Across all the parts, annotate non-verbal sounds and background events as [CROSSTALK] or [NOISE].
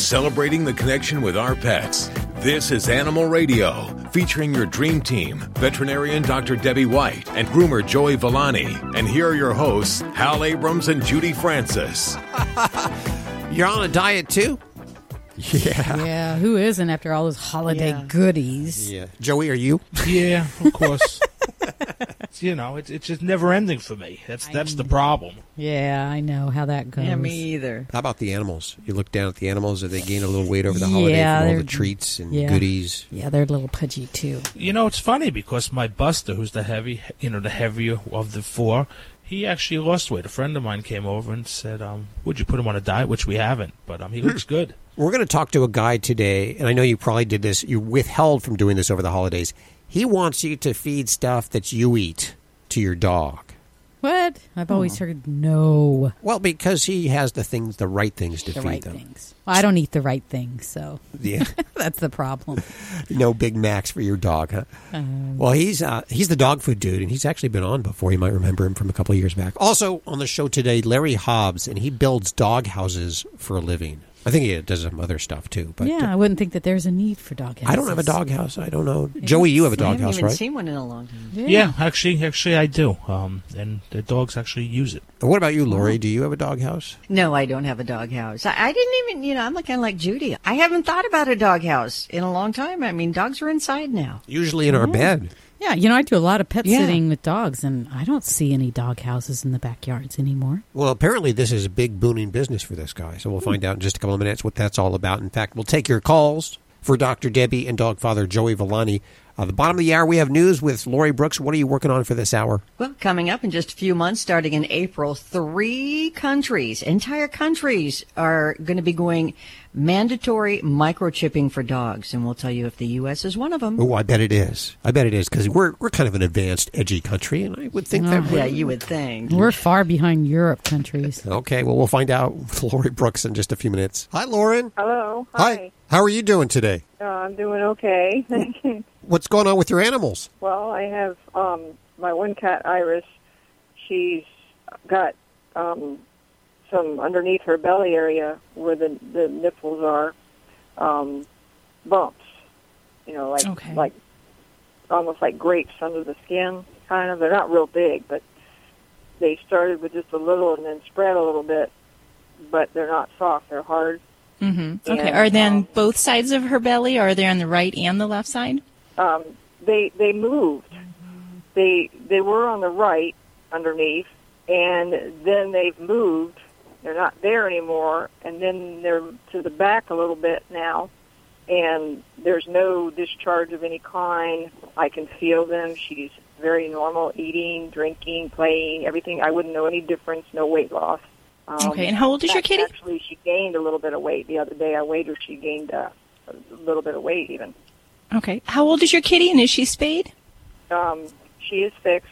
celebrating the connection with our pets. This is Animal Radio, featuring your dream team, veterinarian Dr. Debbie White and groomer Joey Villani. And here are your hosts, Hal Abrams and Judy Francis. [LAUGHS] You're on a diet too? Yeah. Yeah, who isn't after all those holiday Yeah. goodies? Yeah. Joey, are you? Yeah, of course. [LAUGHS] It's, [LAUGHS] you know, it's it's just never ending for me. That's that's the problem. Yeah, I know how that goes. Yeah, me either. How about the animals? You look down at the animals. Are they gain a little weight over the holiday Yeah, from all the treats and yeah. goodies? Yeah, they're a little pudgy too. You know, it's funny because my Buster, who's the heavy, you know, the heavier of the four, he actually lost weight. A friend of mine came over and said, um, "Would you put him on a diet?" Which we haven't, but um, he looks good. We're going to talk to a guy today, and I know you probably did this. You withheld from doing this over the holidays. He wants you to feed stuff that you eat to your dog. What? I've always heard no. Well, because he has the things, the right things to The feed right them. things. Well, I don't eat the right things, so Yeah. [LAUGHS] that's the problem. no Big Macs for your dog, huh? Um, well, he's uh, he's the dog food dude, and he's actually been on before. You might remember him from a couple of years back. Also on the show today, Larry Hobbs, and he builds dog houses for a living. I think he does some other stuff too. But yeah, I wouldn't think that there's a need for dog houses. I don't have a dog house. I don't know. Joey, you have a I dog haven't house, even right? seen one in a long time. Yeah. Yeah, actually, actually, I do. Um, and the dogs actually use it. What about you, Lori? Do you have a dog house? No, I don't have a dog house. I, I didn't even, you know, I'm kind of like Judy. I haven't thought about a dog house in a long time. I mean, dogs are inside now. Usually in our bed. Yeah, you know, I do a lot of pet Yeah. sitting with dogs, and I don't see any dog houses in the backyards anymore. Well, apparently this is a big booming business for this guy. So we'll find out in just a couple of minutes what that's all about. In fact, we'll take your calls for Dr. Debbie and dog father Joey Villani. Uh, the bottom of the hour, we have news with Lori Brooks. What are you working on for this hour? Well, coming up in just a few months, starting in April, three countries, entire countries, are going to be going mandatory microchipping for dogs. And we'll tell you if the U.S. is one of them. Oh, I bet it is. I bet it is because we're we're kind of an advanced, edgy country, and I would think that. Yeah, you would think. We're far behind Europe countries. Okay, well, we'll find out with [LAUGHS] Lori Brooks in just a few minutes. Hi, Lauren. Hello. Hi. How are you doing today? Uh, I'm doing okay. [LAUGHS] What's going on with your animals? well, I have um, my one cat, Iris. She's got um, some underneath her belly area where the the nipples are um, bumps. You know, like Okay. like almost like grapes under the skin. Kind of. They're not real big, but they started with just a little and then spread a little bit. But they're not soft. They're hard. hmm Okay. And, Are they on um, both sides of her belly, or are they on the right and the left side? um, they they moved. They they were on the right underneath, and then they've moved. They're not there anymore, and then they're to the back a little bit now, and there's no discharge of any kind. I can feel them. She's very normal, eating, drinking, playing, everything. I wouldn't know any difference. No weight loss. Um, Okay, and how old is your kitty? Actually, she gained a little bit of weight the other day. I weighed her. She gained uh, a little bit of weight even. Okay. How old is your kitty, and is she spayed? um, she is fixed.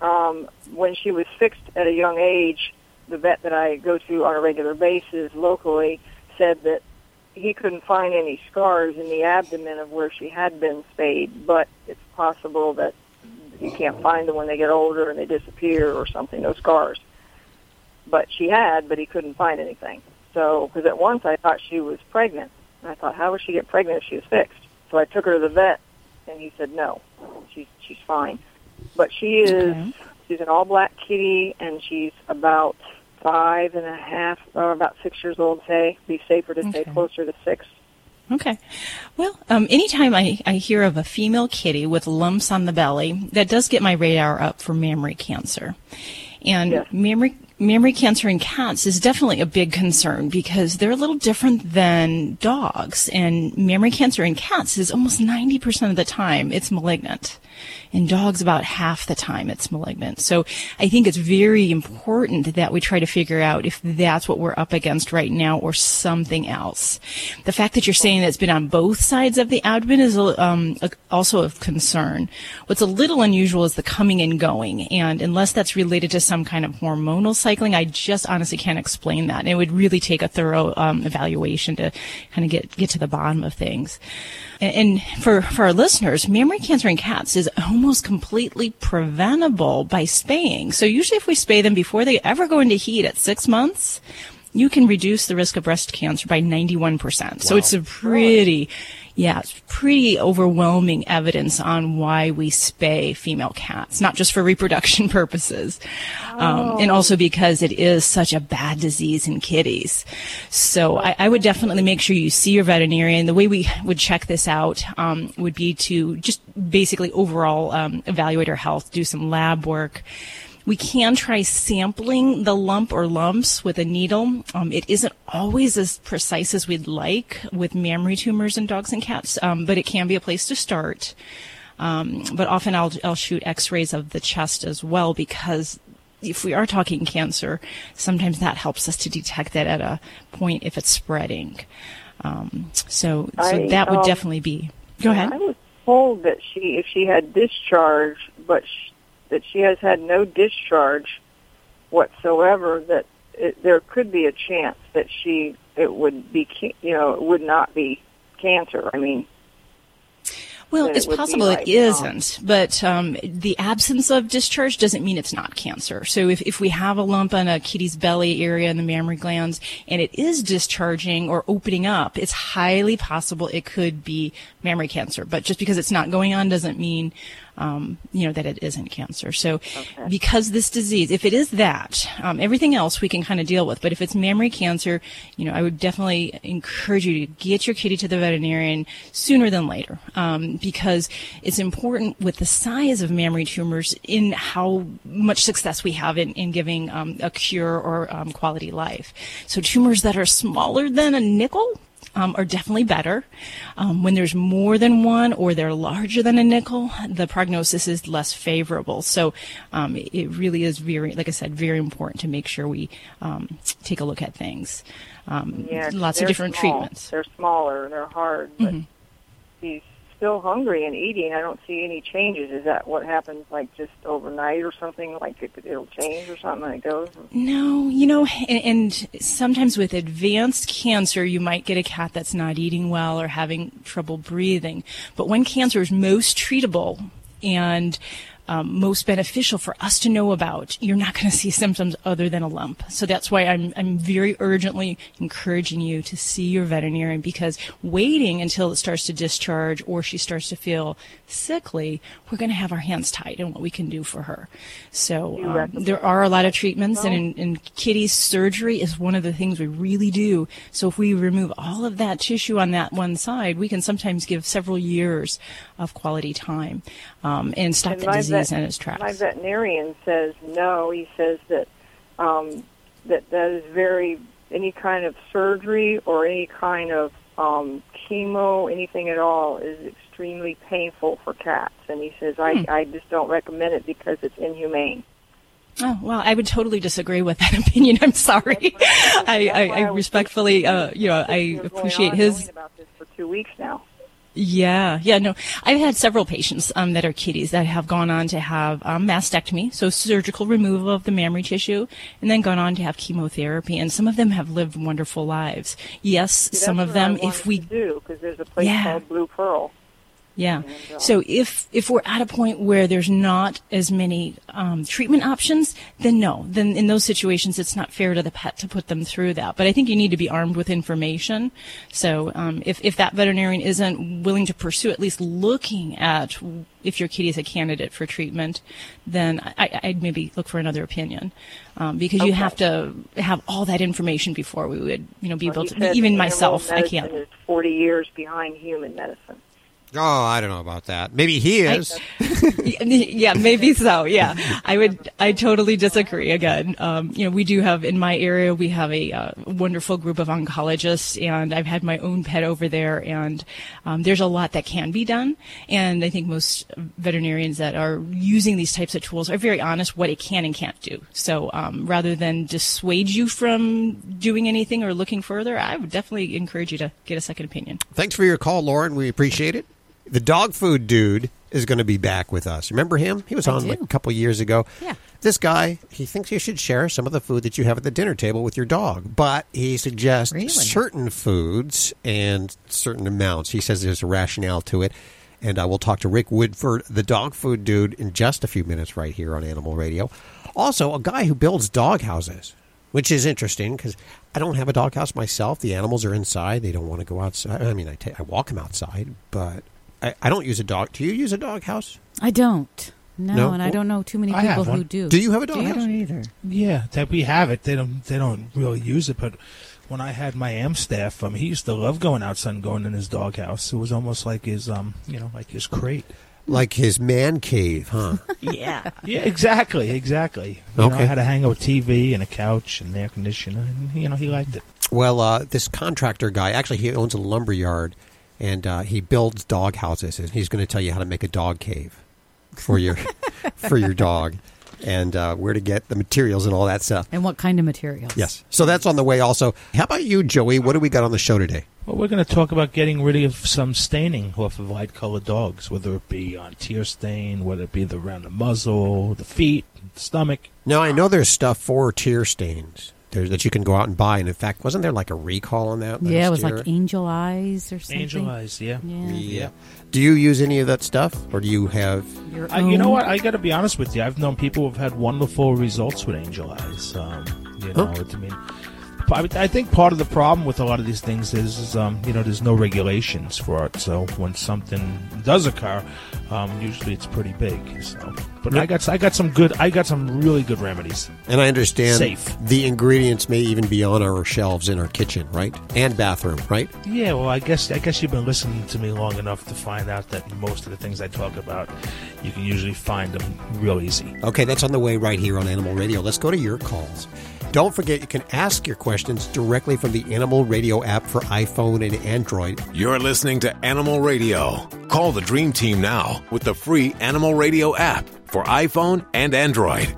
Um, when she was fixed at a young age, the vet that I go to on a regular basis locally said that he couldn't find any scars in the abdomen of where she had been spayed, but it's possible that you can't find them when they get older and they disappear or something, those scars. But she had, but he couldn't find anything. So, because at once I thought she was pregnant. And I thought, how would she get pregnant if she was fixed? So I took her to the vet, and he said, no, she's she's fine. But she is Okay. She's an all black kitty, and she's about five and a half, or about six years old. Say, be safer to say closer to six. Okay. Well, um, anytime I, I hear of a female kitty with lumps on the belly, that does get my radar up for mammary cancer. And Yes. mammary mammary cancer in cats is definitely a big concern because they're a little different than dogs. And mammary cancer in cats is almost 90% of the time it's malignant. In dogs, about half the time it's malignant. So I think it's very important that we try to figure out if that's what we're up against right now or something else. The fact that you're saying that it's been on both sides of the abdomen is um, also of concern. What's a little unusual is the coming and going. And unless that's related to some kind of hormonal cycling, I just honestly can't explain that. And it would really take a thorough um, evaluation to kind of get, get to the bottom of things. And, for, for our listeners, mammary cancer in cats is almost completely preventable by spaying. So usually if we spay them before they ever go into heat at six months, you can reduce the risk of breast cancer by 91%. So it's a pretty, yeah, it's pretty overwhelming evidence on why we spay female cats, not just for reproduction [LAUGHS] purposes, um, and also because it is such a bad disease in kitties. So I, I would definitely make sure you see your veterinarian. The way we would check this out um, would be to just basically overall um, evaluate her health, do some lab work. We can try sampling the lump or lumps with a needle. Um, it isn't always as precise as we'd like with mammary tumors in dogs and cats, um, but it can be a place to start. Um, but often I'll, I'll shoot x-rays of the chest as well because if we are talking cancer, sometimes that helps us to detect that at a point if it's spreading. Um, so, so I, that would um, definitely be. Go ahead. I was told that she, if she had discharge, but that she has had no discharge whatsoever, that it, there could be a chance that she it would be, you know, it would not be cancer. I mean, Well, that it it's possible it isn't, but um, the absence of discharge doesn't mean it's not cancer. So if, if we have a lump on a kitty's belly area in the mammary glands and it is discharging or opening up, it's highly possible it could be mammary cancer. But just because it's not going on doesn't mean um, you know that it isn't cancer. So because this disease, if it is that, um, everything else we can kind of deal with. But if it's mammary cancer, you know, I would definitely encourage you to get your kitty to the veterinarian sooner than later, um, because it's important with the size of mammary tumors in how much success we have in, in giving um, a cure or um, quality life. So tumors that are smaller than a nickel, um, are definitely better. Um, when there's more than one or they're larger than a nickel, the prognosis is less favorable. So um, it, really is very, like I said, very important to make sure we um, take a look at things. Um, yeah, lots of different small. treatments. They're smaller they're hard, but Mhm. she's still hungry and eating. I don't see any changes. Is that what happens, like just overnight or something? Like it, it'll change or something? And it goes. No, you know, and, and sometimes with advanced cancer, you might get a cat that's not eating well or having trouble breathing. But when cancer is most treatable and um, most beneficial for us to know about, you're not going to see symptoms other than a lump. So that's why I'm, I'm very urgently encouraging you to see your veterinarian because waiting until it starts to discharge or she starts to feel sickly, we're going to have our hands tied in what we can do for her. So um, there are a lot of treatments, and in, in kitties, surgery is one of the things we really do. So if we remove all of that tissue on that one side, we can sometimes give several years of quality time um, and stop And the my disease vet- in its tracks. My veterinarian says no. He says that um, that that is very any kind of surgery or any kind of um, chemo, anything at all, is extremely painful for cats. And he says I Hmm. I just don't recommend it because it's inhumane. Oh well, I would totally disagree with that [LAUGHS] opinion. I'm sorry. I, I, I respectfully, uh, you know, I appreciate his about this for two weeks now. Yeah, yeah, no. I've had several patients um, that are kitties that have gone on to have um, mastectomy, so surgical removal of the mammary tissue, and then gone on to have chemotherapy, and some of them have lived wonderful lives. Yes, See, some of them, if we do because there's a place Yeah. called Blue Pearl. Yeah. So if if we're at a point where there's not as many um, treatment options, then no. Then in those situations, it's not fair to the pet to put them through that. But I think you need to be armed with information. So um, if if that veterinarian isn't willing to pursue at least looking at if your kitty is a candidate for treatment, then I, I'd maybe look for another opinion um, because you have to have all that information before we would you know be Well, able to. Even myself, I can't. Is 40 years behind human medicine. Oh, I don't know about that. Maybe he I- is. [LAUGHS] yeah, maybe so. Yeah, I would. I totally disagree. Again, um, you know, we do have in my area we have a uh, wonderful group of oncologists, and I've had my own pet over there, and um, there's a lot that can be done. And I think most veterinarians that are using these types of tools are very honest what it can and can't do. So um, rather than dissuade you from doing anything or looking further, I would definitely encourage you to get a second opinion. Thanks for your call, Lauren. We appreciate it. The dog food dude is going to be back with us. Remember him? He was I on like a couple years ago. Yeah. This guy, he thinks you should share some of the food that you have at the dinner table with your dog, but he suggests Really? certain foods and certain amounts. He says there's a rationale to it. And I will talk to Rick Woodford, the dog food dude, in just a few minutes right here on Animal Radio. Also, a guy who builds dog houses. which is interesting because I don't have a dog house myself. The animals are inside; they don't want to go outside. I mean, I ta- I walk them outside, but I, I don't use a dog. Do you use a doghouse? I don't. No, No? and I don't know too many I people who one. do. Do you have a I doghouse? I don't either. Yeah, that we have it. They don't. They don't really use it. But when I had my AmStaff, um, he used to love going outside and going in his doghouse. It was almost like his, um, you know, like his crate. Like his man cave, huh? [LAUGHS] Yeah. Yeah, exactly, exactly. You know, Okay. I had to hang out a TV and a couch and air conditioner, and you know, he liked it. well, uh, this contractor guy actually he owns a lumber yard, and uh, he builds dog houses, and he's going to tell you how to make a dog cave for your [LAUGHS] for your dog, and uh, where to get the materials and all that stuff. and what kind of materials? Yes. So that's on the way also. How about you, Joey? What do we got on the show today? Well, we're going to talk about getting rid of some staining off of light-colored dogs, whether it be on tear stain, whether it be the, around the muzzle, the feet, the stomach. Now, I know there's stuff for tear stains there's, that you can go out and buy. And in fact, wasn't there like a recall on that? Yeah, it was last like angel eyes or something. Angel eyes, yeah. Yeah. Yeah. Do you use any of that stuff? Or do you have. Your I, you know what? I got to be honest with you. I've known people who've had wonderful results with angel eyes. Um, you know, Huh. I mean, I I think part of the problem with a lot of these things is, is um, you know, there's no regulations for it. So when something does occur, um, usually it's pretty big. So, but I got I got some good I got some really good remedies. And I understand Safe. the ingredients may even be on our shelves in our kitchen, right? And bathroom, right? Yeah, well, I guess I guess you've been listening to me long enough to find out that most of the things I talk about, you can usually find them real easy. Okay, that's on the way right here on Animal Radio. Let's go to your calls. Don't forget, you can ask your questions directly from the Animal Radio app for iPhone and Android. You're listening to Animal Radio. Call the Dream Team now with the free Animal Radio app for iPhone and Android.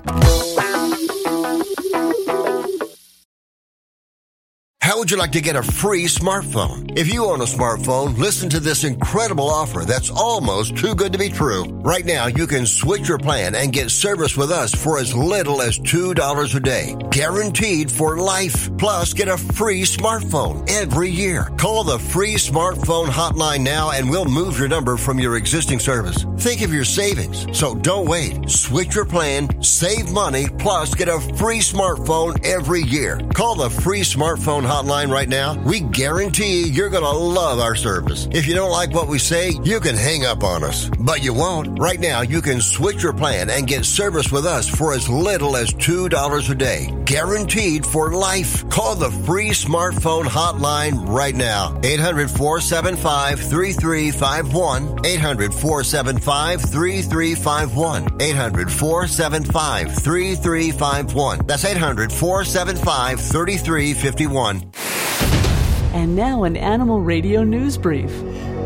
How would you like to get a free smartphone? If you own a smartphone, listen to this incredible offer that's almost too good to be true. Right now, you can switch your plan and get service with us for as little as $2 a day. Guaranteed for life. Plus, get a free smartphone every year. Call the free smartphone hotline now and we'll move your number from your existing service. Think of your savings. So don't wait. Switch your plan, save money, plus get a free smartphone every year. Call the free smartphone hotline right now. We guarantee you're going to love our service. If you don't like what we say, you can hang up on us. But you won't. Right now, you can switch your plan and get service with us for as little as $2 a day. Guaranteed for life. Call the free smartphone hotline right now. 800 475 3351. 800 475 3351. 800 475 3351. That's 800 475 3351. And now an Animal Radio News Brief.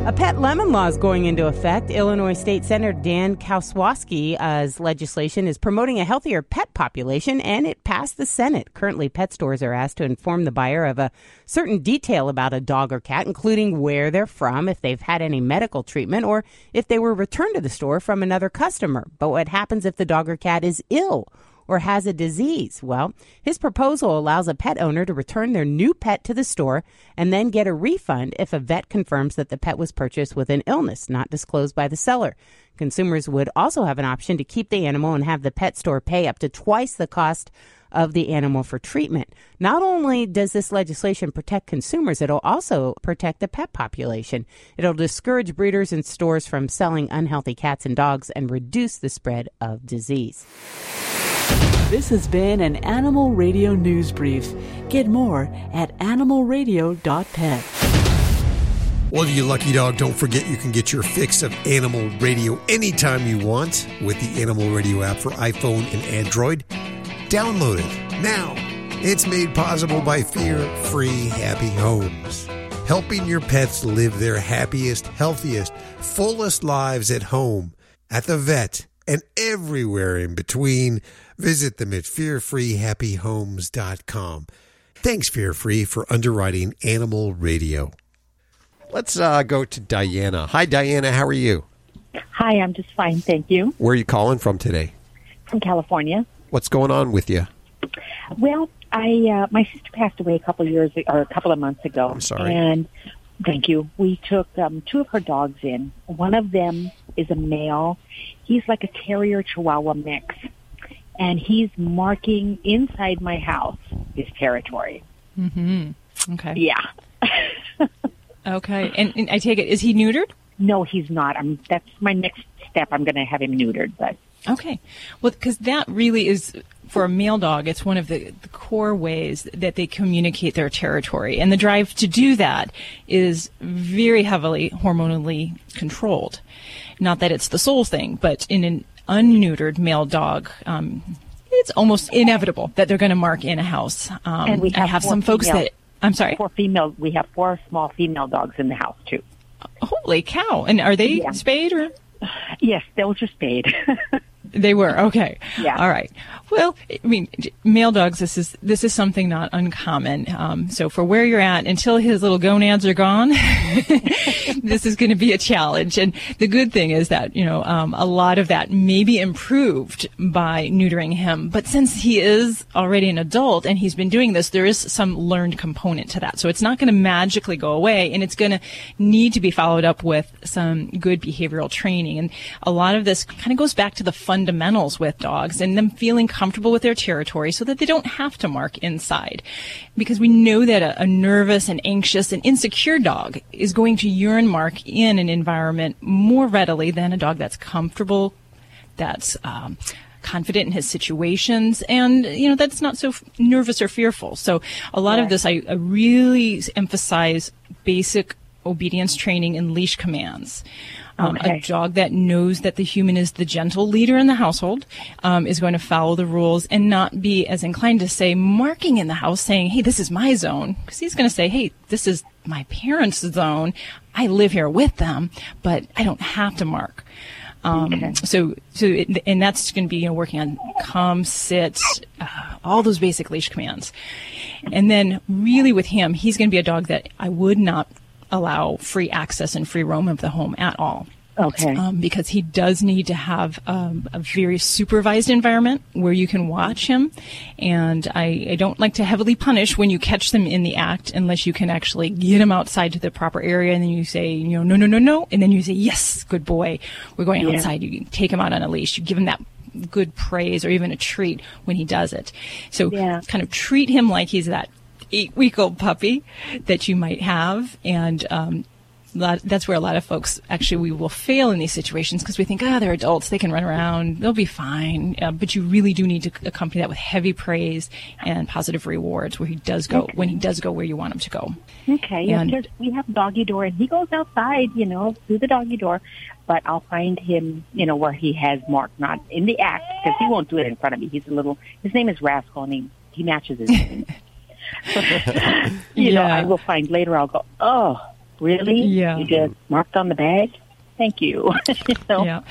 A pet lemon law is going into effect. Illinois State Senator Dan Kotowski's legislation is promoting a healthier pet population, and it passed the Senate. Currently, pet stores are asked to inform the buyer of a certain detail about a dog or cat, including where they're from, if they've had any medical treatment, or if they were returned to the store from another customer. But what happens if the dog or cat is ill? Or has a disease? Well, his proposal allows a pet owner to return their new pet to the store and then get a refund if a vet confirms that the pet was purchased with an illness not disclosed by the seller. Consumers would also have an option to keep the animal and have the pet store pay up to twice the cost of the animal for treatment. Not only does this legislation protect consumers, it'll also protect the pet population. It'll discourage breeders and stores from selling unhealthy cats and dogs and reduce the spread of disease. This has been an Animal Radio News Brief. Get more at animalradio.pet. Well, you lucky dog, don't forget you can get your fix of Animal Radio anytime you want with the Animal Radio app for iPhone and Android. Download it now. It's made possible by Fear Free Happy Homes, helping your pets live their happiest, healthiest, fullest lives at home, at the vet, and everywhere in between. Visit them at fearfreehappyhomes.com. Thanks, Fear Free, for underwriting Animal Radio. Let's uh, go to Diana. Hi, Diana. How are you? Hi, I'm just fine, thank you. Where are you calling from today? From California. What's going on with you? Well, I uh, my sister passed away a couple of years or a couple of months ago. I'm sorry. And thank you. We took um, two of her dogs in. One of them is a male. He's like a terrier chihuahua mix, and he's marking inside my house. his territory. Mm-hmm. Okay. Yeah. [LAUGHS] Okay. And, and I take it, is he neutered? No, he's not. I'm, that's my next step. I'm going to have him neutered, but Okay. Well, because that really is, for a male dog, it's one of the, the core ways that they communicate their territory. And the drive to do that is very heavily hormonally controlled. Not that it's the sole thing, but in an unneutered male dog, um, it's almost inevitable that they're going to mark in a house. Um, and we I have, have four some folks female- that, I'm sorry? Four female. We have four small female dogs in the house too. Holy cow. And are they Yeah. spayed or? Yes, they were just spayed. [LAUGHS] They were okay. Yeah. All right. Well, I mean, male dogs. This is this is something not uncommon. Um, so for where you're at, until his little gonads are gone, [LAUGHS] this is going to be a challenge. And the good thing is that you know um, a lot of that may be improved by neutering him. But since he is already an adult and he's been doing this, there is some learned component to that. So it's not going to magically go away, and it's going to need to be followed up with some good behavioral training. And a lot of this kind of goes back to the fundamentals with dogs and them feeling comfortable with their territory so that they don't have to mark inside. Because we know that a, a nervous and anxious and insecure dog is going to urine mark in an environment more readily than a dog that's comfortable, that's um, confident in his situations, and you know that's not so f- nervous or fearful. So a lot of this, I, I really emphasize basic obedience training and leash commands. Um, Okay. A dog that knows that the human is the gentle leader in the household um, is going to follow the rules and not be as inclined to say marking in the house, saying, "Hey, this is my zone," because he's going to say, "Hey, this is my parents' zone. I live here with them, but I don't have to mark." Um, So, so, it, and that's going to be you know working on come, sit, uh, all those basic leash commands, and then really with him, he's going to be a dog that I would not allow free access and free roam of the home at all. Okay. Um, because he does need to have um, a very supervised environment where you can watch him. And I, I don't like to heavily punish when you catch them in the act unless you can actually get him outside to the proper area and then you say, you know, no, no, no, no. And then you say, yes, good boy. We're going Yeah. outside. You take him out on a leash. You give him that good praise or even a treat when he does it. So Yeah. kind of treat him like he's that eight week old puppy that you might have. And, um, lot, that's where a lot of folks actually we will fail in these situations because we think, ah, they're adults, they can run around, they'll be fine. Uh, but you really do need to accompany that with heavy praise and positive rewards where he does go when he does go where you want him to go. Okay, And- there's, we have doggy door, and he goes outside, you know, through the doggy door. But I'll find him, you know, where he has marked, not in the act, because he won't do it in front of me. He's a little. His name is Rascal, and he he matches his name. [LAUGHS] [LAUGHS] you know, I will find later. I'll go, oh, really? Yeah. You just marked on the bag. Thank you. [LAUGHS] you know? Yeah.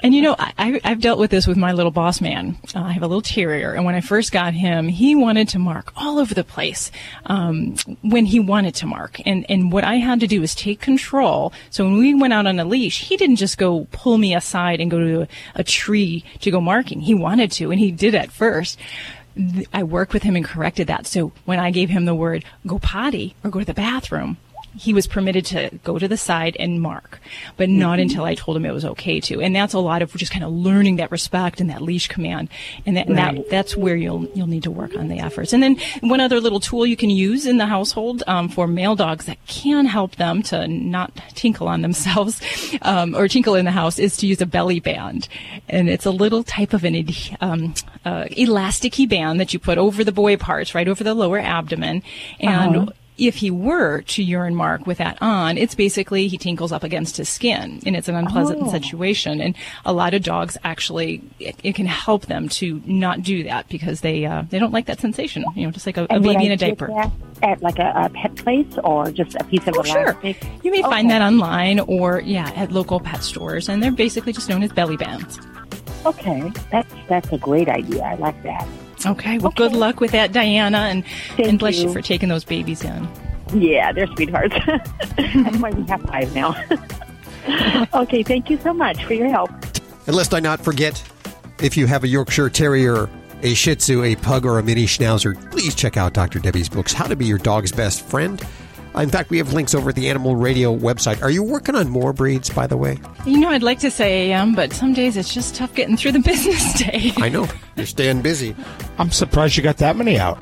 And you know, I, I've dealt with this with my little boss man. Uh, I have a little terrier, and when I first got him, he wanted to mark all over the place um, when he wanted to mark. And and what I had to do was take control. So when we went out on a leash, he didn't just go pull me aside and go to a, a tree to go marking. He wanted to, and he did at first. Th- I worked with him and corrected that. So when I gave him the word "go potty" or "go to the bathroom," he was permitted to go to the side and mark, but not until I told him it was okay to. And that's a lot of just kind of learning that respect and that leash command. And that, and that that's where you'll you'll need to work on the efforts. And then one other little tool you can use in the household um, for male dogs that can help them to not tinkle on themselves [LAUGHS] um, or tinkle in the house is to use a belly band. And it's a little type of an um, uh, elasticy band that you put over the boy parts, right over the lower abdomen, and Uh-huh. If he were to urine mark with that on, it's basically he tinkles up against his skin, and it's an unpleasant Oh. situation. And a lot of dogs actually, it, it can help them to not do that because they uh, they don't like that sensation. You know, just like a, a baby in a diaper. At like a, a pet place or just a piece of Oh, sure. You may find that online or yeah, at local pet stores, and they're basically just known as belly bands. Okay, that's that's a great idea. I like that. Okay, well, good luck with that, Diana, and and bless you. you. for taking those babies in. Yeah, they're sweethearts. [LAUGHS] That's why we have five now. [LAUGHS] okay, thank you so much for your help. And lest I not forget, if you have a Yorkshire Terrier, a Shih Tzu, a Pug, or a Mini Schnauzer, please check out Dr. Debbie's books, How to Be Your Dog's Best Friend. Uh, In fact, we have links over at the Animal Radio website. Are you working on more breeds, by the way? You know, I'd like to say I am, but some days it's just tough getting through the [LAUGHS] business day. I know. You're staying busy. I'm surprised you got that many out.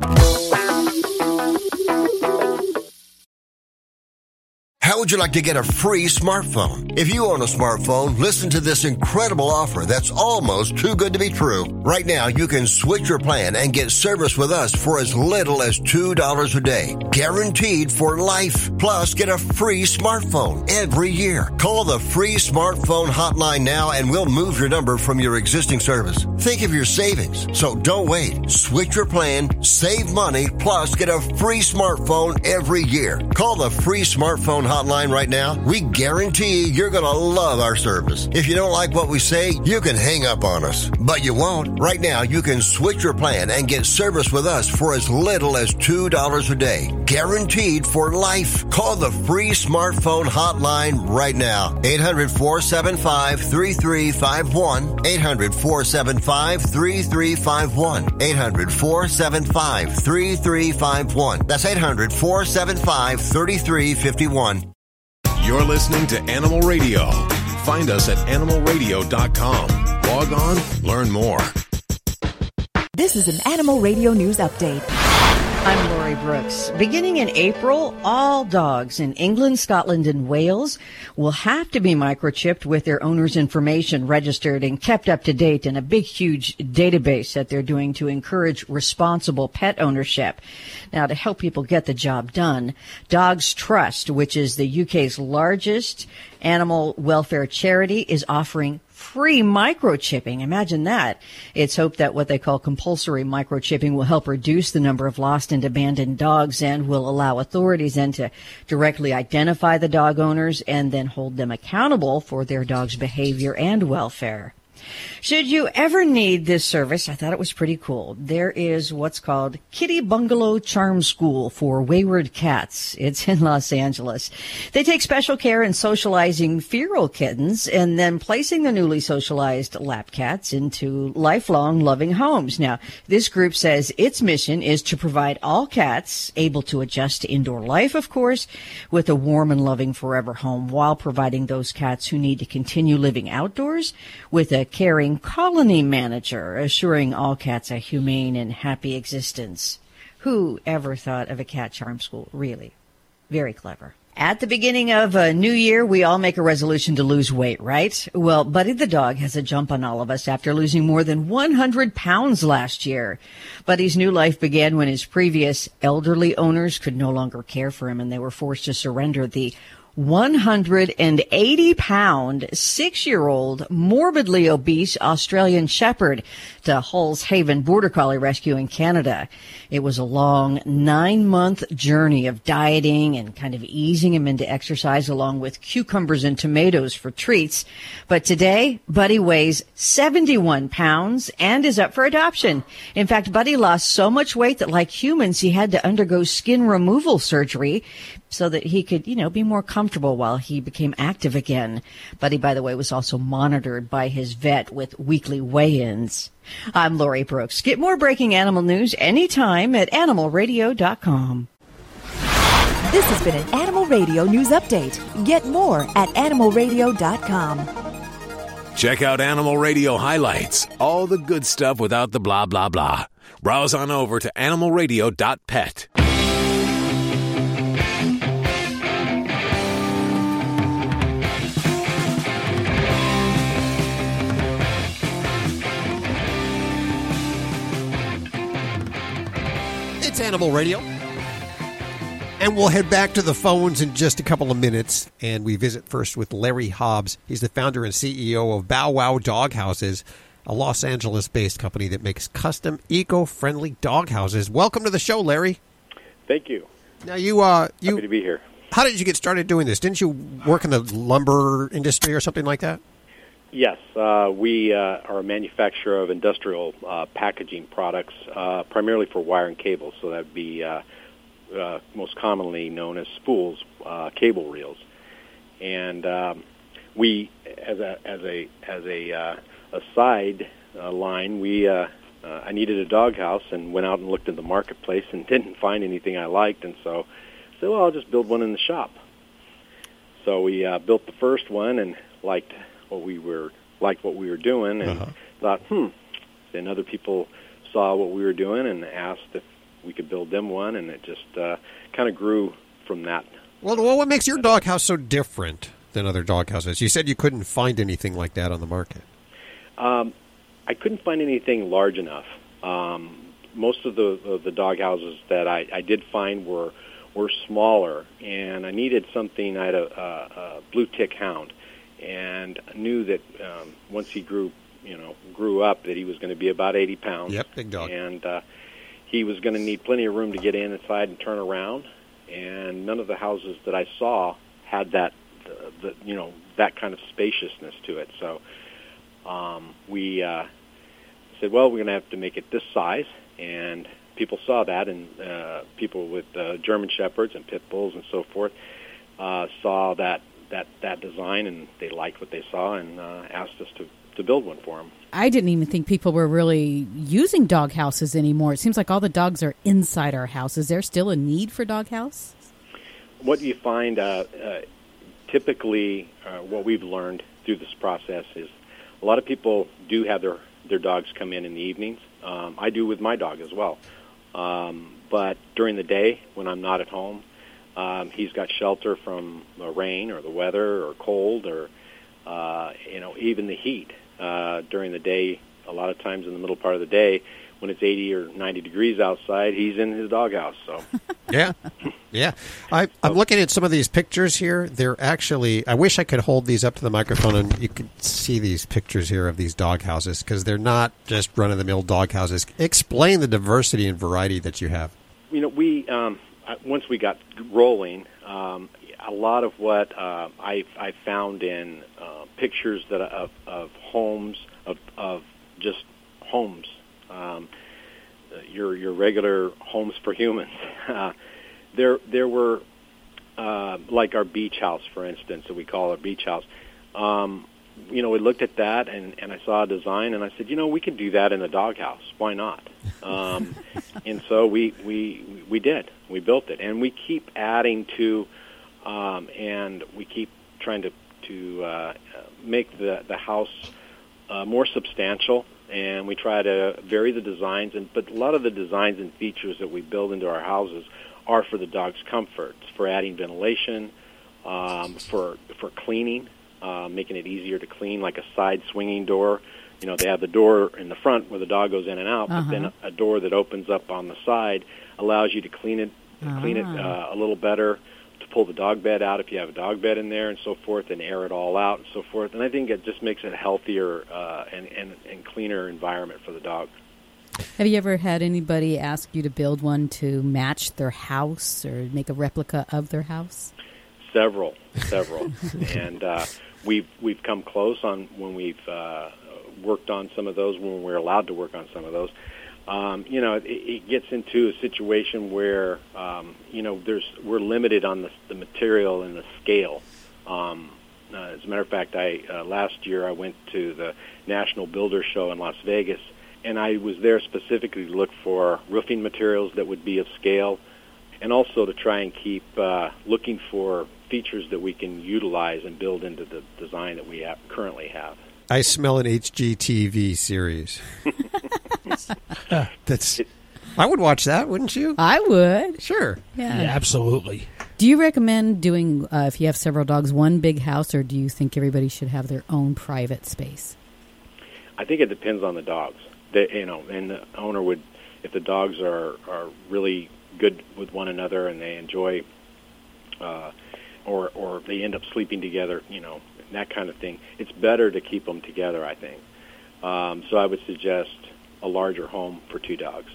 How would you like to get a free smartphone? If you own a smartphone, listen to this incredible offer that's almost too good to be true. Right now, you can switch your plan and get service with us for as little as $2 a day. Guaranteed for life. Plus, get a free smartphone every year. Call the free smartphone hotline now and we'll move your number from your existing service. Think of your savings. So don't wait. Switch your plan, save money, plus get a free smartphone every year. Call the free smartphone hotline right now. We guarantee you're going to love our service. If you don't like what we say, you can hang up on us. But you won't. Right now, you can switch your plan and get service with us for as little as $2 a day. Guaranteed for life. Call the free smartphone hotline right now. 800 475 3351. 800 475 3351. 800 475 3351. That's 800 475 3351. You're listening to Animal Radio. Find us at animalradio.com. Log on, learn more. This is an Animal Radio News Update. I'm Lori Brooks. Beginning in April, all dogs in England, Scotland, and Wales will have to be microchipped with their owner's information registered and kept up to date in a big, huge database that they're doing to encourage responsible pet ownership. Now, to help people get the job done, Dogs Trust, which is the UK's largest animal welfare charity, is offering free microchipping. Imagine that. It's hoped that what they call compulsory microchipping will help reduce the number of lost and abandoned dogs and will allow authorities then to directly identify the dog owners and then hold them accountable for their dog's behavior and welfare. Should you ever need this service, I thought it was pretty cool. There is what's called Kitty Bungalow Charm School for Wayward Cats. It's in Los Angeles. They take special care in socializing feral kittens and then placing the newly socialized lap cats into lifelong loving homes. Now, this group says its mission is to provide all cats able to adjust to indoor life, of course, with a warm and loving forever home while providing those cats who need to continue living outdoors with a caring colony manager, assuring all cats a humane and happy existence. Who ever thought of a cat charm school? Really? Very clever. At the beginning of a new year, we all make a resolution to lose weight, right? Well, Buddy the dog has a jump on all of us after losing more than 100 pounds last year. Buddy's new life began when his previous elderly owners could no longer care for him and they were forced to surrender the 180 pound, six year old, morbidly obese Australian Shepherd to Hull's Haven Border Collie Rescue in Canada. It was a long nine month journey of dieting and kind of easing him into exercise along with cucumbers and tomatoes for treats. But today, Buddy weighs 71 pounds and is up for adoption. In fact, Buddy lost so much weight that like humans, he had to undergo skin removal surgery so that he could, you know, be more comfortable while he became active again. Buddy, by the way, was also monitored by his vet with weekly weigh-ins. I'm Lori Brooks. Get more breaking animal news anytime at animalradio.com. This has been an Animal Radio News Update. Get more at animalradio.com. Check out Animal Radio highlights, all the good stuff without the blah blah blah. Browse on over to animalradio.pet. It's Animal Radio. And we'll head back to the phones in just a couple of minutes. And we visit first with Larry Hobbs. He's the founder and CEO of Bow Wow Dog Houses, a Los Angeles based company that makes custom, eco friendly dog houses. Welcome to the show, Larry. Thank you. Now, you, uh, you, Happy to be here. how did you get started doing this? Didn't you work in the lumber industry or something like that? Yes, uh, we uh, are a manufacturer of industrial uh, packaging products, uh, primarily for wire and cable. So that would be uh, uh, most commonly known as spools, cable reels, and um, we, as a as a as a a side line, we I needed a doghouse and went out and looked in the marketplace and [LAUGHS] didn't find anything I liked, and so I said, well, I'll just build one in the shop. So we built the first one and liked what we were liked what we were doing and Uh-huh. thought, hmm. Then other people saw what we were doing and asked if we could build them one, and it just uh, kind of grew from that Well, well, what makes your doghouse so different than other doghouses? You said you couldn't find anything like that on the market. Um, I couldn't find anything large enough. Um, most of the of the dog houses that I, I did find were were smaller, and I needed something. I had a, a, a blue tick hound, and knew that um, once he grew, you know, grew up, that he was going to be about 80 pounds. Yep, big dog. And uh, he was going to need plenty of room to get in inside and turn around. And none of the houses that I saw had that, the, the you know, that kind of spaciousness to it. So um, we uh, said, well, we're going to have to make it this size, and people saw that, and uh, people with uh, German shepherds and pit bulls and so forth uh, saw that that that design, and they liked what they saw, and uh, asked us to to build one for them. I didn't even think people were really using dog houses anymore. It seems like all the dogs are inside our house. Is there still a need for dog house? What you find, uh, uh, typically, uh, what we've learned through this process is a lot of people do have their their dogs come in in the evenings. Um, I do with my dog as well. Um, but during the day, when I'm not at home, um, he's got shelter from the rain or the weather or cold or uh, you know even the heat uh, during the day. A lot of times in the middle part of the day, when it's 80 or 90 degrees outside, he's in his doghouse. So [LAUGHS] yeah, yeah. I, I'm looking at some of these pictures here. They're actually. I wish I could hold these up to the microphone and you could see these pictures here of these dog houses because they're not just run of the mill dog houses. Explain the diversity and variety that you have. you know, we um, once we got rolling, um, a lot of what uh, I, I found in uh, pictures that of, of homes of, of just homes, um, your your regular homes for humans. [LAUGHS] There there were uh, like our beach house, for instance, that we call our beach house. Um, you know, we looked at that and, and I saw a design and I said, you know, we could do that in a doghouse. Why not? [LAUGHS] Um, and so we, we, we did. We built it. And we keep adding to, um, and we keep trying to, to uh, make the, the house uh, more substantial. And we try to vary the designs. And, but a lot of the designs and features that we build into our houses are for the dog's comfort, for adding ventilation, um, for, for cleaning uh, making it easier to clean, like a side swinging door. You know, they have the door in the front where the dog goes in and out, but then Uh-huh. a door that opens up on the side allows you to clean it, clean it Ah. uh, a little better, to pull the dog bed out if you have a dog bed in there, and so forth, and air it all out and so forth. And I think it just makes it a healthier uh, and, and and cleaner environment for the dog. Have you ever had anybody ask you to build one to match their house or make a replica of their house? Several, several, [LAUGHS] and uh, we've we've come close on when we've uh, worked on some of those when we're allowed to work on some of those. Um, you know, it, it gets into a situation where um, you know there's we're limited on the, the material and the scale. Um, uh, as a matter of fact, I uh, last year I went to the National Builder Show in Las Vegas, and I was there specifically to look for roofing materials that would be of scale, and also to try and keep uh, looking for features that we can utilize and build into the design that we have, currently have. I smell an HGTV series. [LAUGHS] That's. I would watch that, wouldn't you? I would. Sure. Yeah. Yeah, absolutely. Do you recommend doing, uh, if you have several dogs, one big house, or do you think everybody should have their own private space? I think it depends on the dogs. They, you know, and the owner would, if the dogs are are really good with one another and they enjoy, uh, or or they end up sleeping together, you know, that kind of thing. It's better to keep them together, I think. Um, so I would suggest a larger home for two dogs.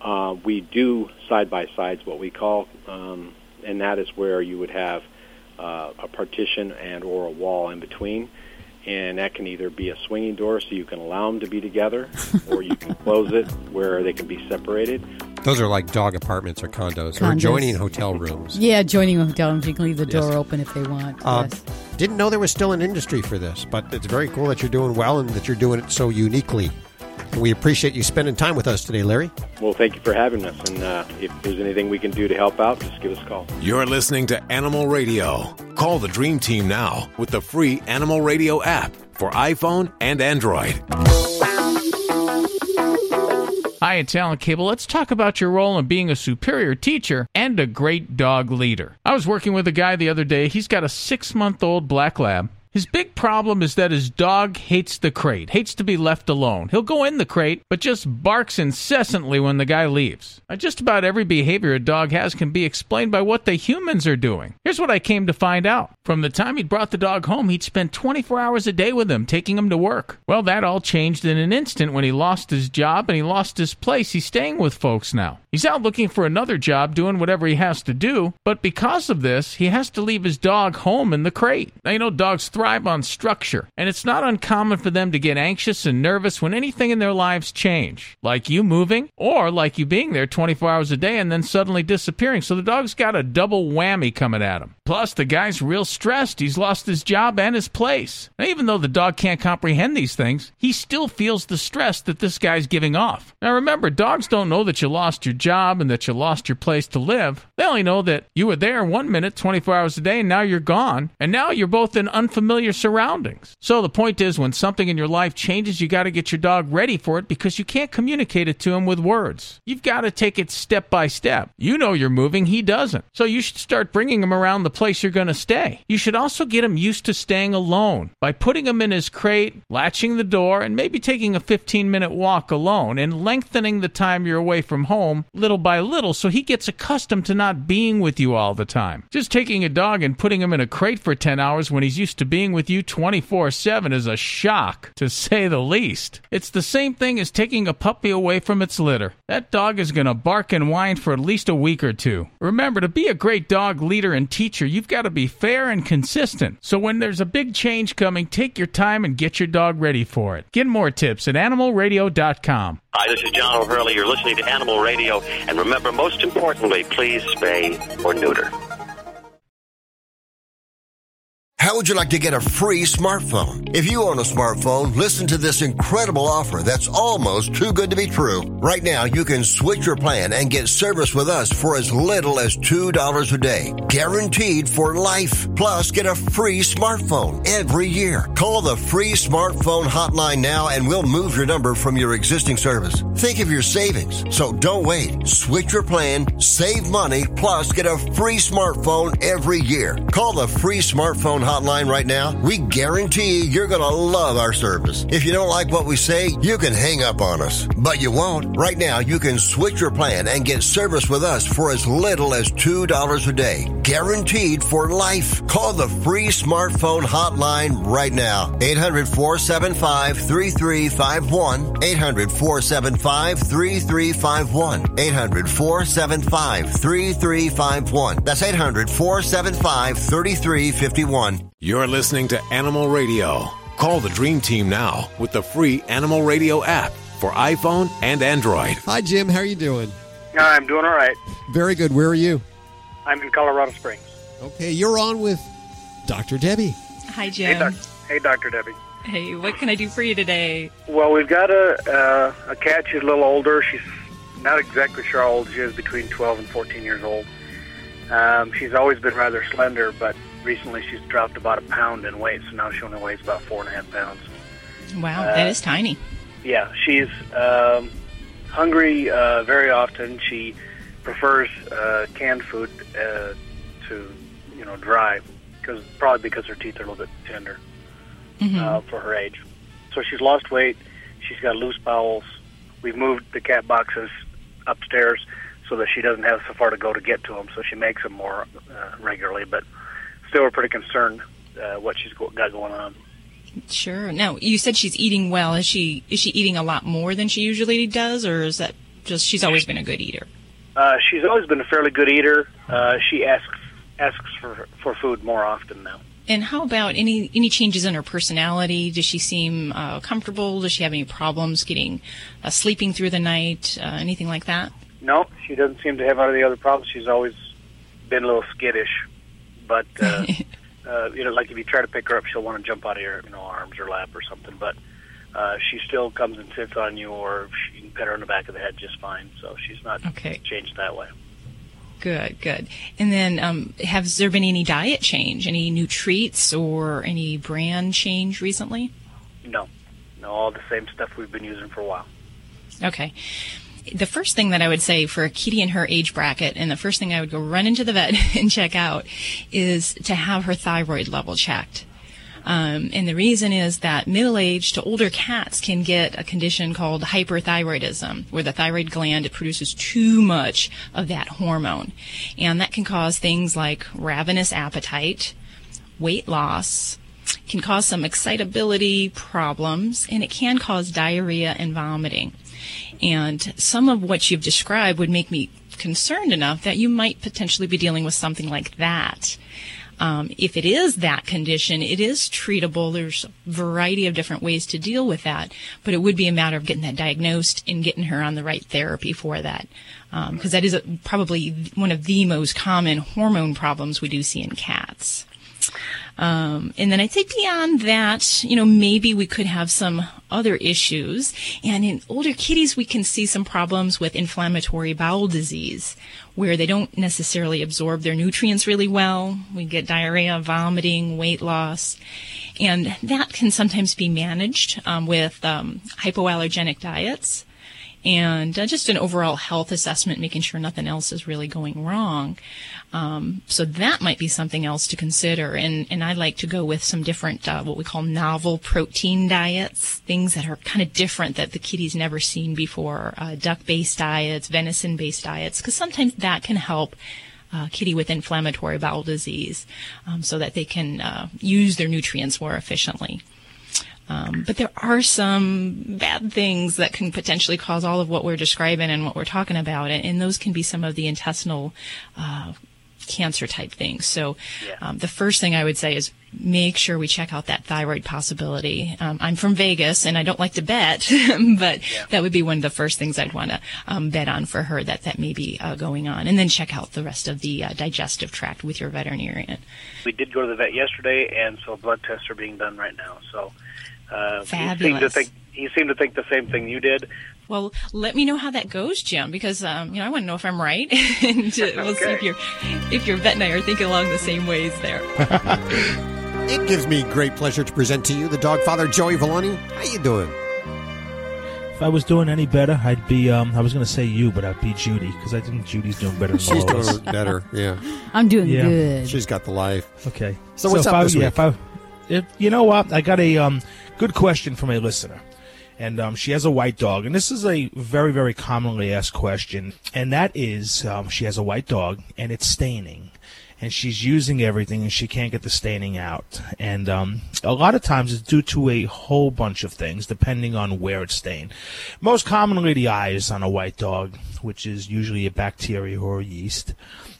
Uh, we do side by sides, what we call, um, and that is where you would have uh, a partition and or a wall in between and that can either be a swinging door so you can allow them to be together, or you can close it where they can be separated. Those are like dog apartments or condos, or Condos. adjoining hotel rooms. Yeah, joining a hotel rooms, you can leave the door Yes. open if they want. Uh, yes. Didn't know there was still an industry for this, but it's very cool that you're doing well and that you're doing it so uniquely. And we appreciate you spending time with us today, Larry. Well, thank you for having us, and uh, if there's anything we can do to help out, just give us a call. You're listening to Animal Radio. Call the Dream Team now with the free Animal Radio app for iPhone and Android. Hi, Hi, it's Alan Cable. Let's talk about your role in being a superior teacher and a great dog leader. I was working with a guy the other day. He's got a six month old black lab. His big problem is that his dog hates the crate, hates to be left alone. He'll go in the crate, but just barks incessantly when the guy leaves. Just about every behavior a dog has can be explained by what the humans are doing. Here's what I came to find out. From the time he'd brought the dog home, he'd spent 24 hours a day with him, taking him to work. Well, that all changed in an instant when he lost his job and he lost his place. He's staying with folks now. He's out looking for another job, doing whatever he has to do, but because of this, he has to leave his dog home in the crate. Now, you know, dogs thrive on structure, and it's not uncommon for them to get anxious and nervous when anything in their lives change, like you moving or like you being there 24 hours a day and then suddenly disappearing. So the dog's got a double whammy coming at him. Plus, the guy's real stressed. He's lost his job and his place. Now, even though the dog can't comprehend these things, he still feels the stress that this guy's giving off. Now, remember, dogs don't know that you lost your job and that you lost your place to live. They only know that you were there one minute, 24 hours a day, and now you're gone. And now you're both in unfamiliar surroundings. So the point is, when something in your life changes, you got to get your dog ready for it because you can't communicate it to him with words. You've got to take it step by step. You know you're moving, he doesn't. So you should start bringing him around the place you're going to stay. You should also get him used to staying alone by putting him in his crate, latching the door, and maybe taking a 15 minute walk alone and lengthening the time you're away from home little by little so he gets accustomed to not being with you all the time. Just taking a dog and putting him in a crate for 10 hours when he's used to being with you 24 7 is a shock, to say the least. It's the same thing as taking a puppy away from its litter. That dog is going to bark and whine for at least a week or two. Remember, to be a great dog leader and teacher, you've got to be fair and consistent. So when there's a big change coming, take your time and get your dog ready for it. Get more tips at animalradio.com. Hi, this is John O'Hurley. You're listening to Animal Radio. And remember, most importantly, please spay or neuter. How would you like to get a free smartphone? If you own a smartphone, listen to this incredible offer that's almost too good to be true. Right now, you can switch your plan and get service with us for as little as $2 a day. Guaranteed for life. Plus, get a free smartphone every year. Call the free smartphone hotline now and we'll move your number from your existing service. Think of your savings. So don't wait. Switch your plan, save money, plus get a free smartphone every year. Call the free smartphone hotline right now. We guarantee you're going to love our service. If you don't like what we say, you can hang up on us. But you won't. Right now, you can switch your plan and get service with us for as little as $2 a day. Guaranteed for life. Call the free smartphone hotline right now. 800 475 3351. 800 475 3351. 800 475 3351. That's 800 475 3351. You're listening to Animal Radio. Call the Dream Team now with the free Animal Radio app for iPhone and Android. Hi, Jim. How are you doing? I'm doing all right. Very good. Where are you? I'm in Colorado Springs. Okay, you're on with Dr. Debbie. Hi, Hey, Jim. doc- hey, Dr. Debbie. Hey, what can I do for you today? Well, we've got a uh, a cat. She's a little older. She's not exactly sure how old she is, between 12 and 14 years old. Um, she's always been rather slender, but recently she's dropped about a pound in weight, so now she only weighs about four and a half pounds. Wow, Uh, that is tiny. Yeah, she's um, hungry uh, very often. She prefers uh, canned food uh, to, you know, dry, because probably because her teeth are a little bit tender uh, for her age. So she's lost weight. She's got loose bowels. We've moved the cat boxes upstairs so that she doesn't have so far to go to get to them. So she makes them more uh, regularly, but still, we're pretty concerned uh, what she's go- got going on. Sure. Now, you said she's eating well. Is she is she eating a lot more than she usually does, or is that just she's always been a good eater? Uh, she's always been a fairly good eater. Uh, she asks asks for for food more often now. And how about any any changes in her personality? Does she seem uh, comfortable? Does she have any problems getting uh, sleeping through the night? Uh, anything like that? No, she doesn't seem to have any of the other problems. She's always been a little skittish, but uh, [LAUGHS] uh, you know, like if you try to pick her up, she'll want to jump out of your you know arms or lap or something. But uh, she still comes and sits on you, or she can pet her in the back of the head just fine. So she's not Okay. changed that way. Good, good. And then, um, has there been any diet change, any new treats, or any brand change recently? No, no, all the same stuff we've been using for a while. Okay. The first thing that I would say for a kitty in her age bracket, and the first thing I would go run into the vet [LAUGHS] and check out, is to have her thyroid level checked. Um, and the reason is that middle-aged to older cats can get a condition called hyperthyroidism, where the thyroid gland produces too much of that hormone, and that can cause things like ravenous appetite, weight loss, can cause some excitability problems, and it can cause diarrhea and vomiting. And some of what you've described would make me concerned enough that you might potentially be dealing with something like that. Um, if it is that condition, it is treatable. There's a variety of different ways to deal with that, but it would be a matter of getting that diagnosed and getting her on the right therapy for that, because um, that is a, probably one of the most common hormone problems we do see in cats. Um, and then I think beyond that, you know, maybe we could have some other issues. And in older kitties, we can see some problems with inflammatory bowel disease, where they don't necessarily absorb their nutrients really well. We get diarrhea, vomiting, weight loss. And that can sometimes be managed um, with um, hypoallergenic diets and uh, just an overall health assessment, making sure nothing else is really going wrong. Um, so that might be something else to consider. And, and I like to go with some different, uh, what we call novel protein diets, things that are kind of different that the kitty's never seen before, uh, duck-based diets, venison-based diets, because sometimes that can help uh, kitty with inflammatory bowel disease um, so that they can uh, use their nutrients more efficiently. Um, but there are some bad things that can potentially cause all of what we're describing and what we're talking about, and, and those can be some of the intestinal uh, cancer type things. So um, the first thing I would say is make sure we check out that thyroid possibility. Um, I'm from Vegas and I don't like to bet, [LAUGHS] but yeah. that would be one of the first things I'd want to um, bet on for her that that may be uh, going on. And then check out the rest of the uh, digestive tract with your veterinarian. We did go to the vet yesterday, and so blood tests are being done right now. So uh, Fabulous. he seemed to think he seemed to think the same thing you did. Well, let me know how that goes, Jim, because um, you know I want to know if I'm right, [LAUGHS] and uh, we'll see if your if your vet and I are thinking along the same ways there. [LAUGHS] it gives me great pleasure to present to you the dog father Joey Villani. How you doing? If I was doing any better, I'd be. Um, I was going to say you, but I'd be Judy because I think Judy's doing better. Than She's all doing better. Yeah, [LAUGHS] I'm doing Yeah. good. she's got the life. Okay. So what's if up I, this yeah, week? If I, if, you know what? I got a um, good question from a listener. And um, she has a white dog. And this is a very, very commonly asked question. And that is um, she has a white dog and it's staining. And she's using everything and she can't get the staining out. And um, a lot of times it's due to a whole bunch of things, depending on where it's stained. Most commonly, the eyes on a white dog, which is usually a bacteria or a yeast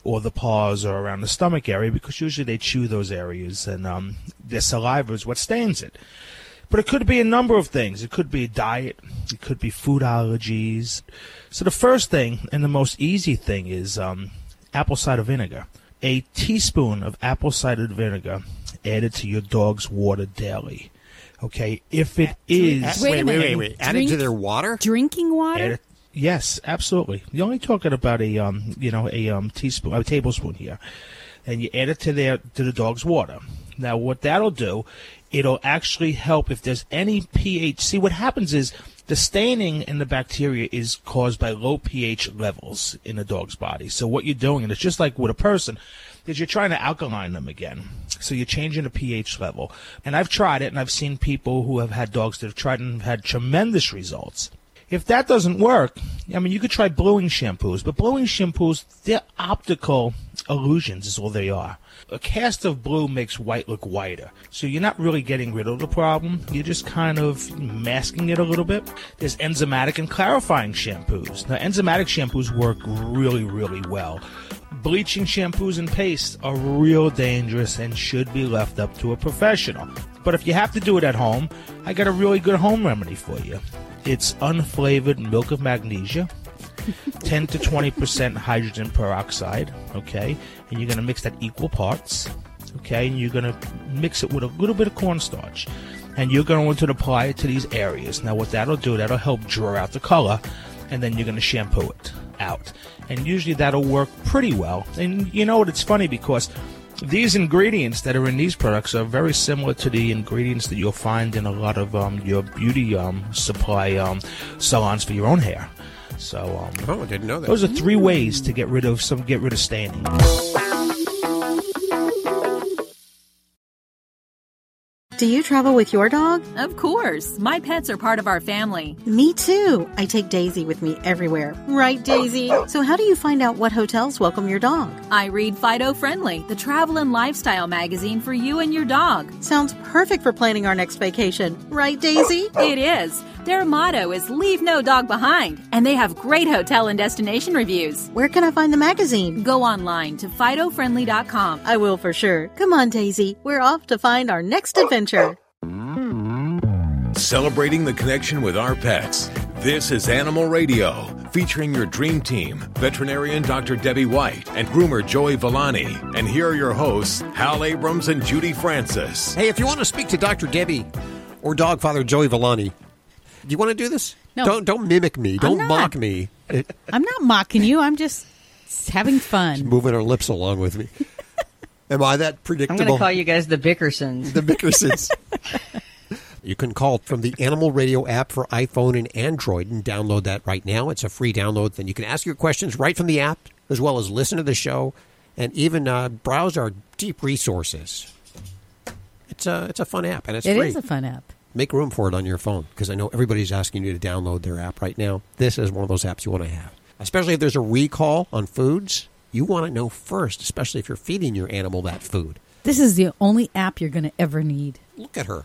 or the paws or around the stomach area because usually they chew those areas and um, their saliva is what stains it. But it could be a number of things. It could be a diet. It could be food allergies. So the first thing and the most easy thing is um, apple cider vinegar. A teaspoon of apple cider vinegar added to your dog's water daily. Okay, if it is Wait, wait, wait, wait. Added to their water? Drinking water? Add yes, absolutely. You're only talking about a um, you know, a um, teaspoon, a tablespoon here, and you add it to their to the dog's water. Now, what that'll do, it'll actually help if there's any pH. See, what happens is the staining in the bacteria is caused by low pH levels in a dog's body. So what you're doing, and it's just like with a person, is you're trying to alkaline them again. So you're changing the pH level. And I've tried it, and I've seen people who have had dogs that have tried and have had tremendous results. If that doesn't work, I mean, you could try bluing shampoos, but bluing shampoos, they're optical illusions, is all they are. A cast of blue makes white look whiter. So you're not really getting rid of the problem. You're just kind of masking it a little bit. There's enzymatic and clarifying shampoos. Now, enzymatic shampoos work really, really well. Bleaching shampoos and pastes are real dangerous and should be left up to a professional. But if you have to do it at home, I got a really good home remedy for you. It's unflavored milk of magnesia, 10 to 20% hydrogen peroxide, okay? And you're going to mix that equal parts, okay? And you're going to mix it with a little bit of cornstarch. And you're going to apply it to these areas. Now, what that'll do, that'll help draw out the color, and then you're going to shampoo it out. And usually that'll work pretty well. And you know what? It's funny because these ingredients that are in these products are very similar to the ingredients that you'll find in a lot of um, your beauty um, supply um, salons for your own hair. So um, oh, I didn't know that. Those are three ways to get rid of some get rid of standing. Do you travel with your dog? Of course. My pets are part of our family. Me too. I take Daisy with me everywhere. Right, Daisy? So, how do you find out what hotels welcome your dog? I read Fido Friendly, the travel and lifestyle magazine for you and your dog. Sounds perfect for planning our next vacation. Right, Daisy? It is. Their motto is Leave No Dog Behind, and they have great hotel and destination reviews. Where can I find the magazine? Go online to FidoFriendly.com. I will for sure. Come on, Daisy. We're off to find our next adventure. Celebrating the connection with our pets. This is Animal Radio, featuring your dream team, veterinarian Dr. Debbie White and groomer Joey Villani. And here are your hosts, Hal Abrams and Judy Francis. Hey, if you want to speak to Dr. Debbie or dog father Joey Villani, do you want to do this? No. Don't don't mimic me. Don't not. mock me. I'm not mocking you. I'm just having fun. moving her lips along with me. Am I that predictable? I'm going to call you guys the Bickersons. the Bickersons. [LAUGHS] you can call from the Animal Radio app for iPhone and Android and download that right now. It's a free download. Then you can ask your questions right from the app, as well as listen to the show and even uh, browse our deep resources. It's a it's a fun app and it's It free. is a fun app. Make room for it on your phone because I know everybody's asking you to download their app right now. This is one of those apps you want to have, especially if there's a recall on foods. You want to know first, especially if you're feeding your animal that food. This is the only app you're going to ever need. Look at her.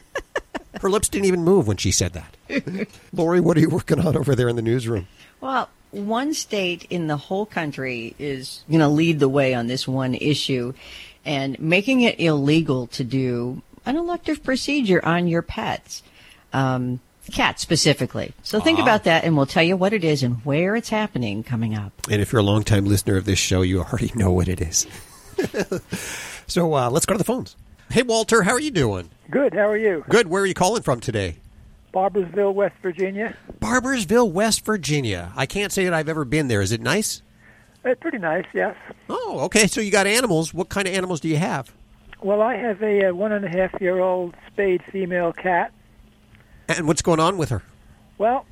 [LAUGHS] Her lips didn't even move when she said that. [LAUGHS] Lori, what are you working on over there in the newsroom? Well, one state in the whole country is going to lead the way on this one issue and making it illegal to do an elective procedure on your pets, um, cats specifically. So think Ah. about that, and we'll tell you what it is and where it's happening coming up. And if you're a longtime listener of this show, you already know what it is. [LAUGHS] so uh, let's go to the phones. Hey, Walter, how are you doing? Good. How are you? Good. Where are you calling from today? Barboursville, West Virginia. Barboursville, West Virginia. I can't say that I've ever been there. Is it nice? It's pretty nice, yes. Oh, okay. So you got animals. What kind of animals do you have? Well, I have a, uh one and a half year old spayed female cat. And what's going on with her? Well,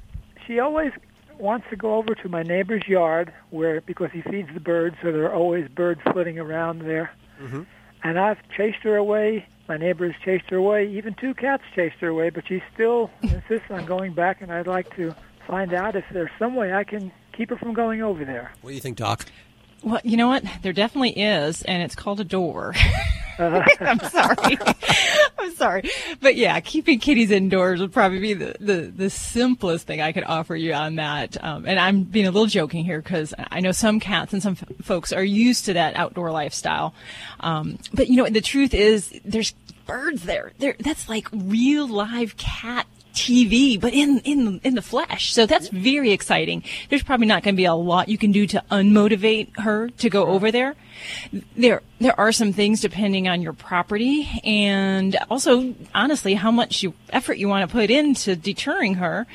she always wants to go over to my neighbor's yard where because he feeds the birds, so there are always birds flitting around there. Mm-hmm. And I've chased her away. My neighbors chased her away. Even two cats chased her away, but she still [LAUGHS] insists on going back. And I'd like to find out if there's some way I can keep her from going over there. What do you think, Doc? Well, you know what? There definitely is, and it's called a door. Uh, [LAUGHS] I'm sorry. [LAUGHS] Sorry. But yeah, keeping kitties indoors would probably be the, the, the simplest thing I could offer you on that. Um, and I'm being a little joking here because I know some cats and some f- folks are used to that outdoor lifestyle. Um, but you know, the truth is there's birds there. There, that's like real live cat TV, but in in in the flesh. So that's very exciting. There's probably not going to be a lot you can do to unmotivate her to go over there. There there are some things depending on your property and also honestly how much you, effort you want to put into deterring her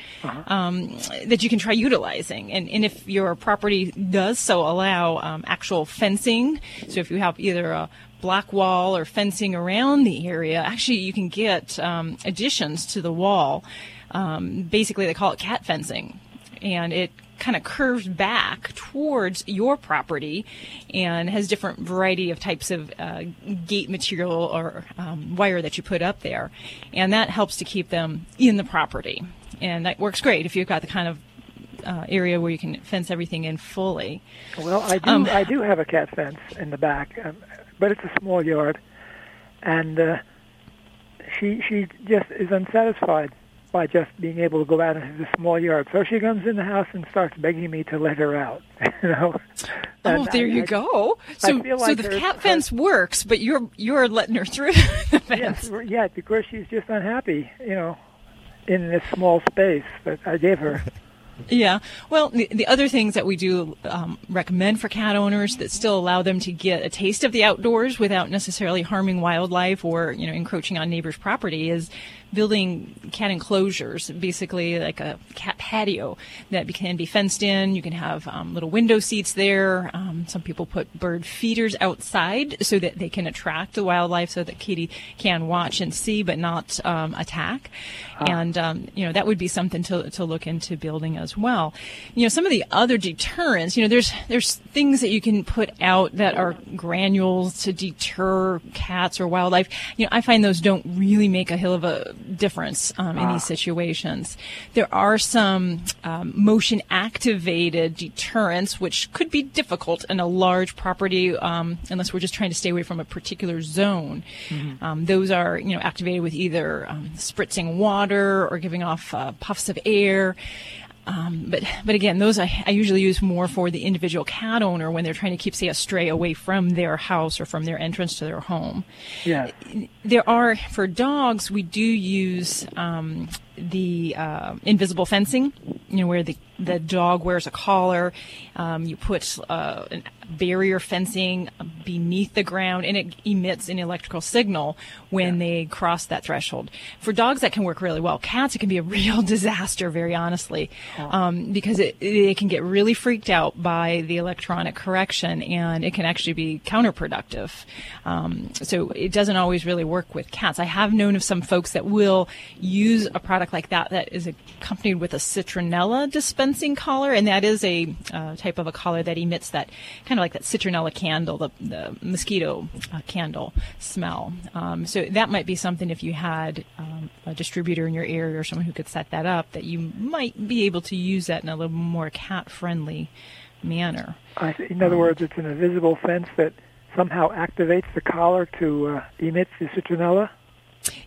um, that you can try utilizing. And and if your property does so allow um, actual fencing, so if you have either a block wall or fencing around the area, actually you can get um, additions to the wall. Um, basically, they call it cat fencing, and it kind of curves back towards your property and has different variety of types of uh, gate material or um, wire that you put up there, and that helps to keep them in the property, and that works great if you've got the kind of uh, area where you can fence everything in fully. Well, I do. Um, I do have a cat fence in the back, um, but it's a small yard, and uh, she she just is unsatisfied by just being able to go out into the small yard. So she comes in the house and starts begging me to let her out. [LAUGHS] you know. Oh, And there I- you I- go. So, feel so the cat fence works, but you're you're letting her through [LAUGHS] the fence. Yes, yeah, because she's just unhappy, you know, in this small space that I gave her. [LAUGHS] Yeah. Well, the, the other things that we do um, recommend for cat owners that still allow them to get a taste of the outdoors without necessarily harming wildlife or you know encroaching on neighbors' property is building cat enclosures, basically like a cat patio that can be fenced in. You can have um, little window seats there. Um, some people put bird feeders outside so that they can attract the wildlife, so that Katie can watch and see but not um, attack. And um, you know that would be something to to look into building as as well. You know, some of the other deterrents, you know, there's there's things that you can put out that are granules to deter cats or wildlife. You know, I find those don't really make a hill of a difference um, in Ah. these situations. There are some um, motion activated deterrents, which could be difficult in a large property um, unless we're just trying to stay away from a particular zone. Mhm. Um, those are, you know, activated with either um, spritzing water or giving off uh, puffs of air. Um, but but again, those I, I usually use more for the individual cat owner when they're trying to keep say a stray away from their house or from their entrance to their home. Yeah. There are for dogs we do use um, the uh, invisible fencing. You know where the the dog wears a collar. Um, you put uh, an barrier fencing beneath the ground, and it emits an electrical signal when they cross that threshold. For dogs, that can work really well. Cats, it can be a [LAUGHS] real disaster, very honestly, um, because it, they can get really freaked out by the electronic correction, and it can actually be counterproductive. Um, so it doesn't always really work with cats. I have known of some folks that will use a product like that that is accompanied with a citronella dispensing collar, and that is a uh, type of a collar that emits that kind of like that citronella candle, the, the mosquito uh, candle smell. Um, so that might be something if you had um, a distributor in your area or someone who could set that up, that you might be able to use that in a little more cat friendly manner. I, in other words, it's an invisible fence that somehow activates the collar to uh, emit the citronella.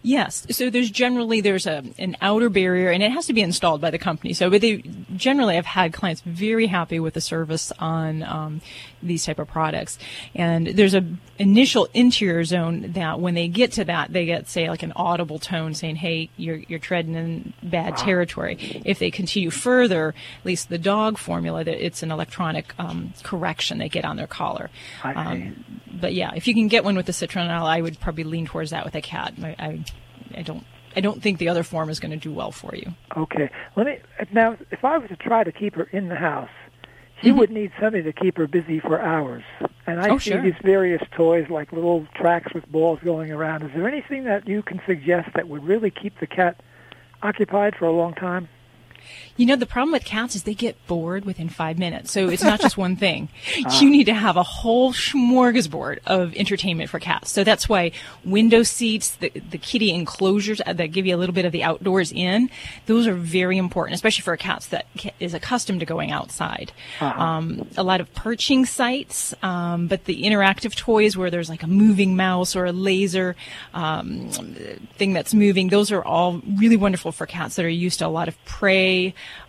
Yes. So there's generally there's a an outer barrier, and it has to be installed by the company. So, but they generally I've had clients very happy with the service on um, these type of products. And there's a initial interior zone that when they get to that, they get say like an audible tone saying, "Hey, you're you're treading in bad territory." If they continue further, at least the dog formula, that it's an electronic um, correction they get on their collar. Um, but yeah, if you can get one with the citronella, I would probably lean towards that with a cat. I, I, I don't, I don't think the other form is going to do well for you. Okay. Let me now. If I was to try to keep her in the house, she mm-hmm. would need something to keep her busy for hours. And I Oh, see sure. these various toys like little tracks with balls going around. Is there anything that you can suggest that would really keep the cat occupied for a long time? You know, the problem with cats is they get bored within five minutes. So it's not just one thing. Ah. [LAUGHS] You need to have a whole smorgasbord of entertainment for cats. So that's why window seats, the, the kitty enclosures that give you a little bit of the outdoors in, those are very important, especially for cats that is accustomed to going outside. Uh-huh. Um, a lot of perching sites, um, but the interactive toys where there's like a moving mouse or a laser um, thing that's moving, those are all really wonderful for cats that are used to a lot of prey.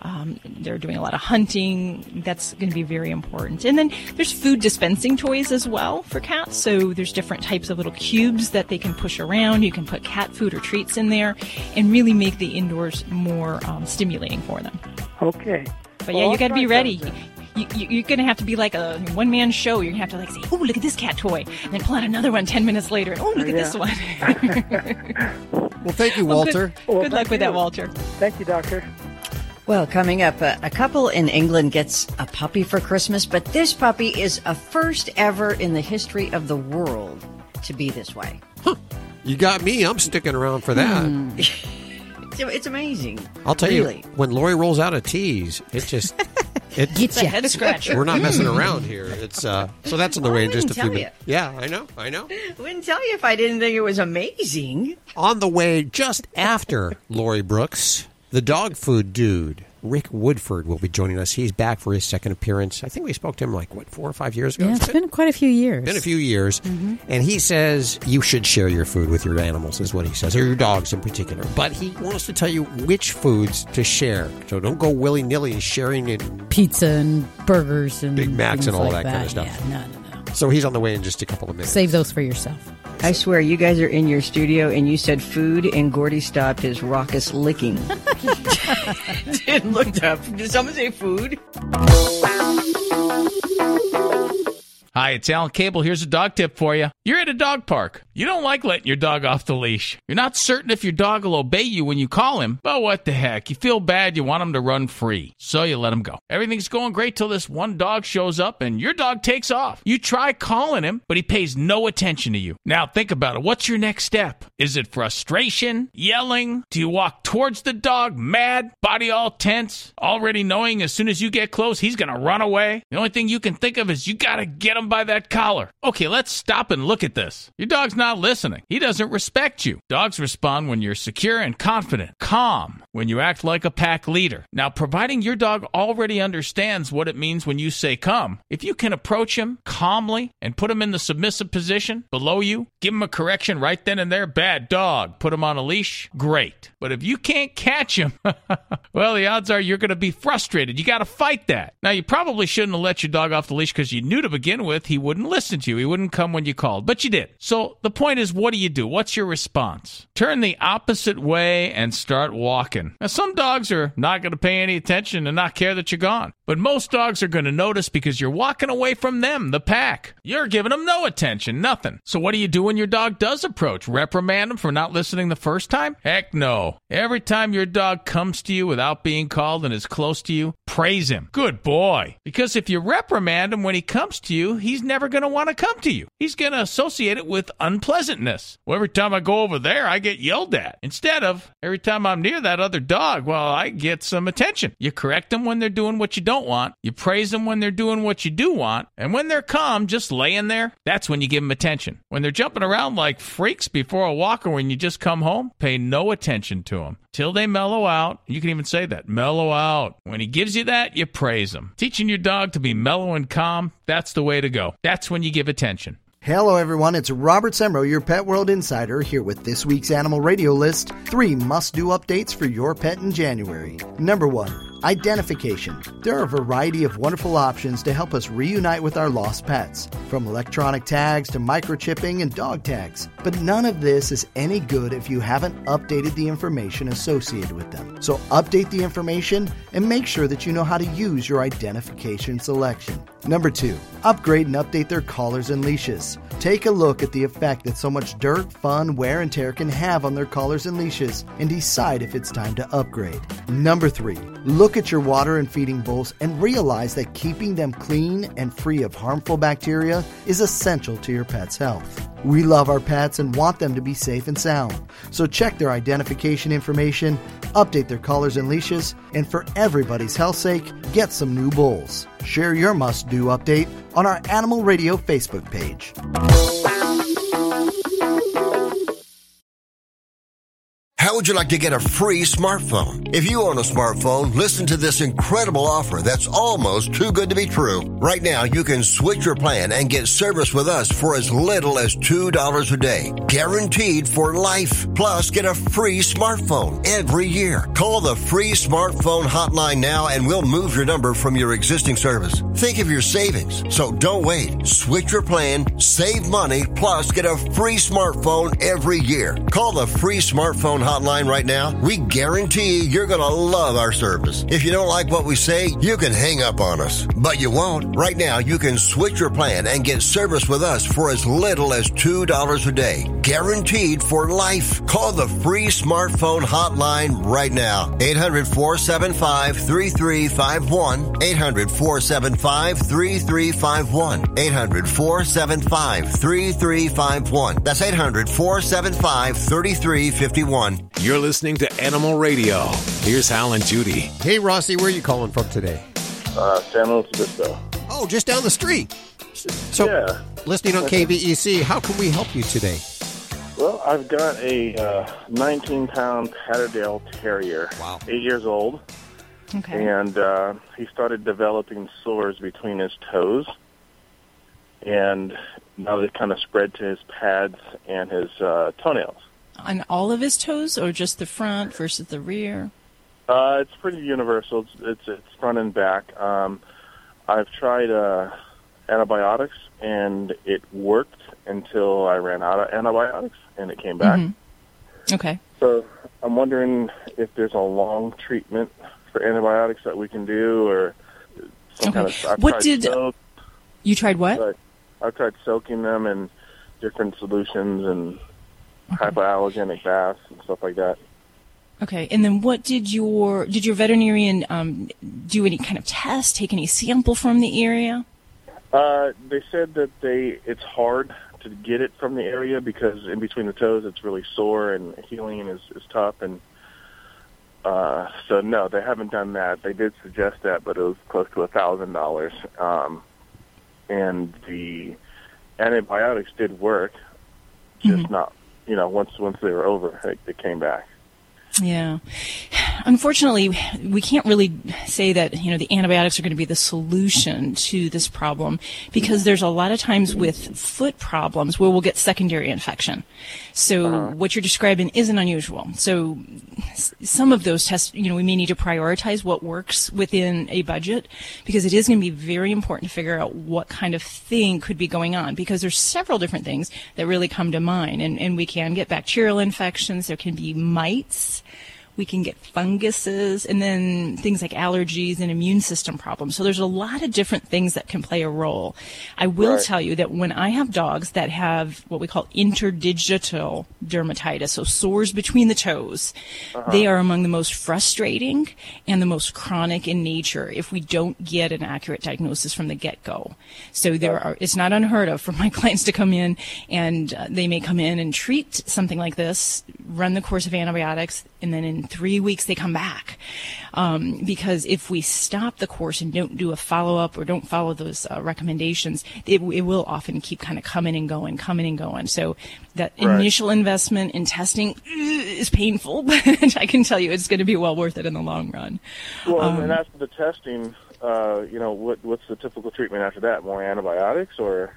Um, they're doing a lot of hunting. That's going to be very important. And then there's food dispensing toys as well for cats. So there's different types of little cubes that they can push around. You can put cat food or treats in there and really make the indoors more um, stimulating for them. Okay. But Well, yeah, you got to be ready. You, you, you're going to have to be like a one man show. You're going to have to like say, "Oh, look at this cat toy," and then pull out another one ten minutes later. And, oh, look at this one. [LAUGHS] [LAUGHS] Well, thank you, Well, good- Walter. good luck with that, Walter. Thank you, Doctor. Well, coming up, a, a couple in England gets a puppy for Christmas, but this puppy is a first ever in the history of the world to be this way. Huh. You got me. I'm sticking around for that. Hmm. [LAUGHS] It's, it's amazing. I'll tell really. you, when Lori rolls out a tease, it just [LAUGHS] it Gets ya. [LAUGHS] Head scratcher. We're not messing around here. It's uh, so that's on the Well, way in just a few minutes. Yeah, I know, I know. Wouldn't tell you if I didn't think it was amazing. On the way just after Lori Brooks, the dog food dude. Rick Woodford will be joining us. He's back for his second appearance. I think we spoke to him like what four or five years ago. Yeah, it's been quite a few years. Been a few years, Mhm. and he says you should share your food with your animals, is what he says, or your dogs in particular. But he wants to tell you which foods to share. So don't go willy nilly sharing it. Pizza and burgers and Big Macs and all like that kind of stuff. Yeah, no, no, no. So he's on the way in just a couple of minutes. Save those for yourself. I swear, you guys are in your studio and you said food, and Gordy stopped his raucous licking. [LAUGHS] [LAUGHS] and looked up. Did someone say food? Hi, it's Alan Cable. Here's a dog tip for you. You're at a dog park. You don't like letting your dog off the leash. You're not certain if your dog will obey you when you call him, but what the heck? You feel bad, you want him to run free. So you let him go. Everything's going great till this one dog shows up and your dog takes off. You try calling him, but he pays no attention to you. Now think about it. What's your next step? Is it frustration? Yelling? Do you walk towards the dog mad, body all tense, already knowing as soon as you get close he's gonna run away? The only thing you can think of is you gotta get him by that collar. Okay, let's stop and look at this. Your dog's not listening. He doesn't respect you. Dogs respond when you're secure and confident, calm, when you act like a pack leader. Now, providing your dog already understands what it means when you say come, if you can approach him calmly and put him in the submissive position below you, give him a correction right then and there, bad dog, put him on a leash, great. But if you can't catch him, [LAUGHS] well, the odds are you're going to be frustrated. You got to fight that. Now, you probably shouldn't have let your dog off the leash because you knew to begin with he wouldn't listen to you. He wouldn't come when you called, but you did. So the point is, what do you do? What's your response? Turn the opposite way and start walking. Now, some dogs are not going to pay any attention and not care that you're gone, but most dogs are going to notice because you're walking away from them, the pack. You're giving them no attention, nothing. So what do you do when your dog does approach? Reprimand him for not listening the first time? Heck no. Every time your dog comes to you without being called and is close to you, praise him. Good boy. Because if you reprimand him when he comes to you, he's never going to want to come to you. He's going to associate it with unpleasantness. Well, every time I go over there, I get yelled at. Instead of every time I'm near that other dog, well, I get some attention. You correct them when they're doing what you don't want. You praise them when they're doing what you do want. And when they're calm, just laying there, that's when you give them attention. When they're jumping around like freaks before a walk or when you just come home, pay no attention to them till they mellow out. You can even say that mellow out. When he gives you that, you praise him. Teaching your dog to be mellow and calm, that's the way to go. That's when you give attention. Hello, everyone. It's Robert Semro, your Pet World Insider, here with this week's Animal Radio List three must do updates for your pet in January. Number one, identification. There are a variety of wonderful options to help us reunite with our lost pets, from electronic tags to microchipping and dog tags. But none of this is any good if you haven't updated the information associated with them. So update the information and make sure that you know how to use your identification selection. Number two, upgrade and update their collars and leashes. Take a look at the effect that so much dirt, fun, wear, and tear can have on their collars and leashes and decide if it's time to upgrade. Number three, look at your water and feeding bowls and realize that keeping them clean and free of harmful bacteria is essential to your pet's health. We love our pets and want them to be safe and sound. So check their identification information, update their collars and leashes, and for everybody's health's sake, get some new bowls. Share your must do update on our Animal Radio Facebook page. How would you like to get a free smartphone? If you own a smartphone, listen to this incredible offer that's almost too good to be true. Right now, you can switch your plan and get service with us for as little as $2 a day. Guaranteed for life. Plus, get a free smartphone every year. Call the free smartphone hotline now and we'll move your number from your existing service. Think of your savings. So don't wait. Switch your plan, save money, plus get a free smartphone every year. Call the free smartphone hotline right now. We guarantee you're going to love our service. If you don't like what we say, you can hang up on us. But you won't. Right now, you can switch your plan and get service with us for as little as $2 a day. Guaranteed for life. Call the free smartphone hotline right now. 800 475 3351. 800 475 3351. 800 475 3351. That's 800 475 3351. You're listening to Animal Radio. Here's Hal and Judy. Hey, Rossi, where are you calling from today? Uh, San Luis Obispo. Oh, just down the street. So, yeah. listening on KVEC, how can we help you today? Well, I've got a uh, 19 pound Patterdale Terrier. Wow. Eight years old. Okay. And uh, he started developing sores between his toes. And now they kind of spread to his pads and his uh, toenails. On all of his toes, or just the front versus the rear? Uh, it's pretty universal. It's, it's, it's front and back. Um, I've tried uh, antibiotics, and it worked until I ran out of antibiotics, and it came back. Mhm. Okay. So I'm wondering if there's a long treatment for antibiotics that we can do, or some Okay. kind of. I've What did- soap, You tried what? I've tried soaking them in different solutions and hypoallergenic baths and stuff like that. Okay, and then what did your did your veterinarian um, do any kind of test, take any sample from the area? Uh, they said that they it's hard to get it from the area because in between the toes it's really sore and healing is, is tough and uh, so no, they haven't done that. They did suggest that, but it was close to a thousand dollars. Um, and the antibiotics did work, just Mhm. not you know once once they were over, it came back. Yeah. Unfortunately, we can't really say that, you know, the antibiotics are going to be the solution to this problem because there's a lot of times with foot problems where we'll get secondary infection. So uh-huh. what you're describing isn't unusual. So some of those tests, you know, we may need to prioritize what works within a budget because it is going to be very important to figure out what kind of thing could be going on because there's several different things that really come to mind and, and we can get bacterial infections. There can be mites. We can get funguses and then things like allergies and immune system problems. So there's a lot of different things that can play a role. I will Right. tell you that when I have dogs that have what we call interdigital dermatitis, so sores between the toes, Uh-huh. they are among the most frustrating and the most chronic in nature if we don't get an accurate diagnosis from the get-go. So there are, it's not unheard of for my [LAUGHS] clients to come in and uh, they may come in and treat something like this, run the course of antibiotics, and then in three weeks they come back. Um, because if we stop the course and don't do a follow-up or don't follow those uh, recommendations, it, it will often keep kind of coming and going, coming and going. So that Right. initial investment in testing is painful, [LAUGHS] but I can tell you it's going to be well worth it in the long run. Well, Um, and after the testing, uh, you know, what what's the typical treatment after that? More antibiotics or?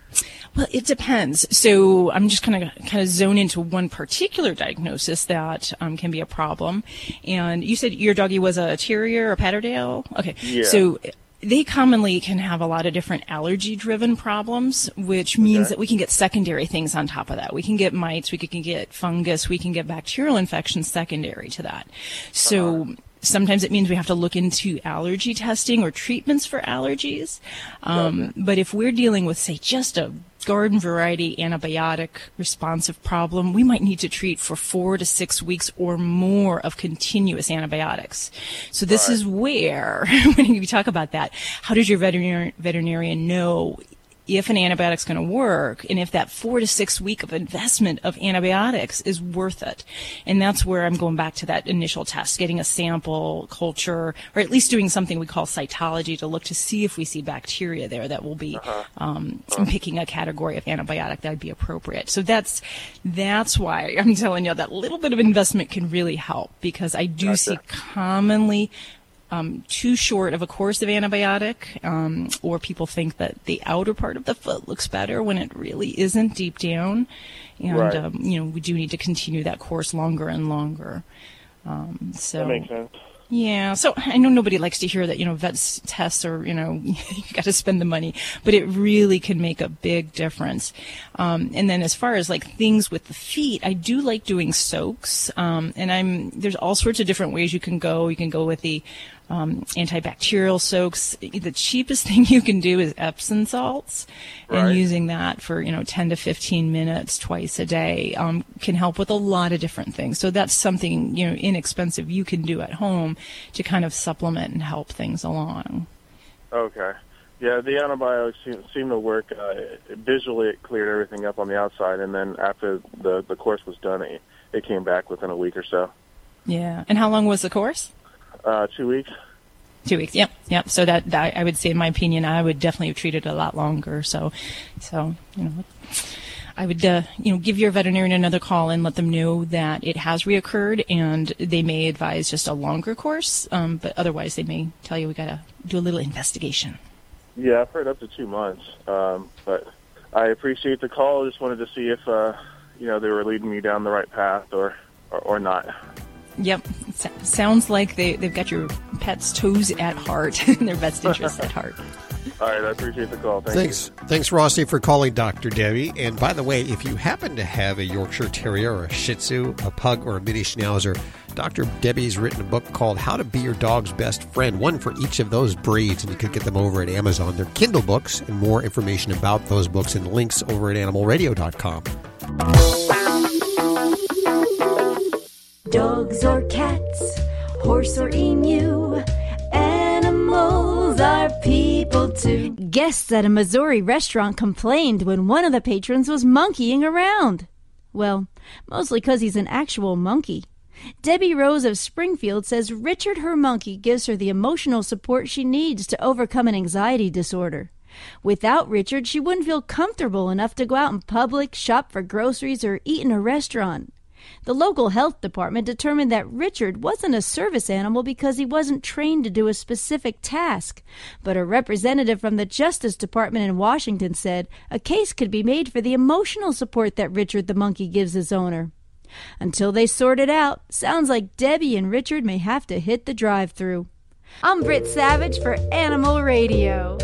Well, it depends. So I'm just kind of kind of zone into one particular diagnosis that um, can be a problem. And you said your doggy was a terrier or a patterdale. Okay. Yeah. So they commonly can have a lot of different allergy-driven problems, which means Okay. that we can get secondary things on top of that. We can get mites, we can get fungus, we can get bacterial infections secondary to that. So. Sometimes it means we have to look into allergy testing or treatments for allergies. Um, but if we're dealing with, say, just a garden variety antibiotic responsive problem, we might need to treat for four to six weeks or more of continuous antibiotics. So this is where, [LAUGHS] when you talk about that, how does your veterinarian, veterinarian know if an antibiotic's going to work and if that four to six week of investment of antibiotics is worth it. And that's where I'm going back to that initial test, getting a sample culture, or at least doing something we call cytology to look to see if we see bacteria there that will be um, picking a category of antibiotic that would be appropriate. So that's that's why I'm telling you that little bit of investment can really help because I do see commonly um, too short of a course of antibiotic, um, or people think that the outer part of the foot looks better when it really isn't deep down. And, Right. um, you know, we do need to continue that course longer and longer. Um, so that makes sense. yeah, so I know nobody likes to hear that, you know, vets tests are, you know, [LAUGHS] you got to spend the money, but it really can make a big difference. Um, and then as far as like things with the feet, I do like doing soaks. Um, and I'm, there's all sorts of different ways you can go. You can go with the, um, antibacterial soaks. The cheapest [LAUGHS] thing you can do is Epsom salts, Right. and using that for you know 10 to 15 minutes twice a day um, can help with a lot of different things. So that's something you know inexpensive you can do at home to kind of supplement and help things along. Okay. Yeah, the antibiotics seem, seem to work. Uh, visually, it cleared everything up on the outside, and then after the the course was done, it, it came back within a week or so. Yeah. And how long was the course? Uh, two weeks. Two weeks. Yep. Yep. So that, that I would say, in my opinion, I would definitely have treated it a lot longer. So, so you know. I would, uh, you know, give your veterinarian another call and let them know that it has reoccurred, and they may advise just a longer course. Um, but otherwise, they may tell you we got to do a little investigation. Yeah, I've heard up to two months. Um, but I appreciate the call. I just wanted to see if uh, you know they were leading me down the right path or or, or not. Yep. S- sounds like they, they've got your pet's toes at heart [LAUGHS] and their best interests at heart. [LAUGHS] All right, I appreciate the call. Thank Thanks, thanks, Rossi, for calling Dr. Debbie. And by the way, if you happen to have a Yorkshire Terrier or a Shih Tzu, a Pug, or a Mini Schnauzer, Dr. Debbie's written a book called How to Be Your Dog's Best Friend, one for each of those breeds, and you could get them over at Amazon. They're Kindle books, and more information about those books and links over at animalradio.com. Dogs or cats, horse or emu, animals are people too. Guests at a Missouri restaurant complained when one of the patrons was monkeying around. Well, mostly 'cause he's an actual monkey. Debbie Rose of Springfield says Richard her monkey gives her the emotional support she needs to overcome an anxiety disorder. Without Richard, she wouldn't feel comfortable enough to go out in public, shop for groceries, or eat in a restaurant. The local health department determined that Richard wasn't a service animal because he wasn't trained to do a specific task. But a representative from the Justice Department in Washington said a case could be made for the emotional support that Richard the monkey gives his owner. Until they sort it out, sounds like Debbie and Richard may have to hit the drive through. I'm Britt Savage for Animal Radio.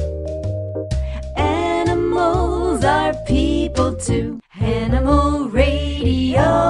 Animals are people too. Animal Radio.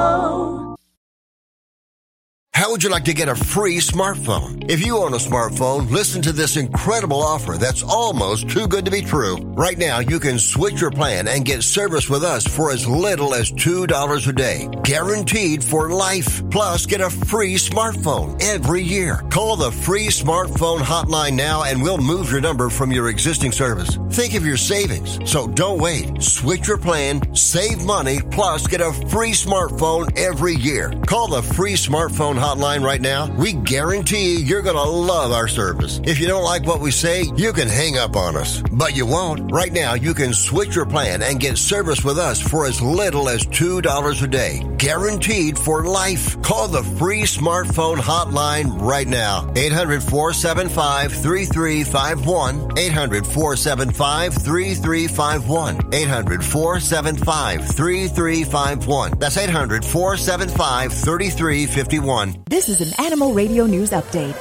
How would you like to get a free smartphone? If you own a smartphone, listen to this incredible offer that's almost too good to be true. Right now, you can switch your plan and get service with us for as little as $2 a day. Guaranteed for life. Plus, get a free smartphone every year. Call the free smartphone hotline now and we'll move your number from your existing service. Think of your savings. So don't wait. Switch your plan, save money, plus get a free smartphone every year. Call the free smartphone hotline right now. We guarantee you're going to love our service. If you don't like what we say, you can hang up on us. But you won't. Right now, you can switch your plan and get service with us for as little as $2 a day. Guaranteed for life. Call the free smartphone hotline right now. 800 475 3351. 800 475 3351. 800 475 3351. That's 800 475 3351. This is an Animal Radio News Update.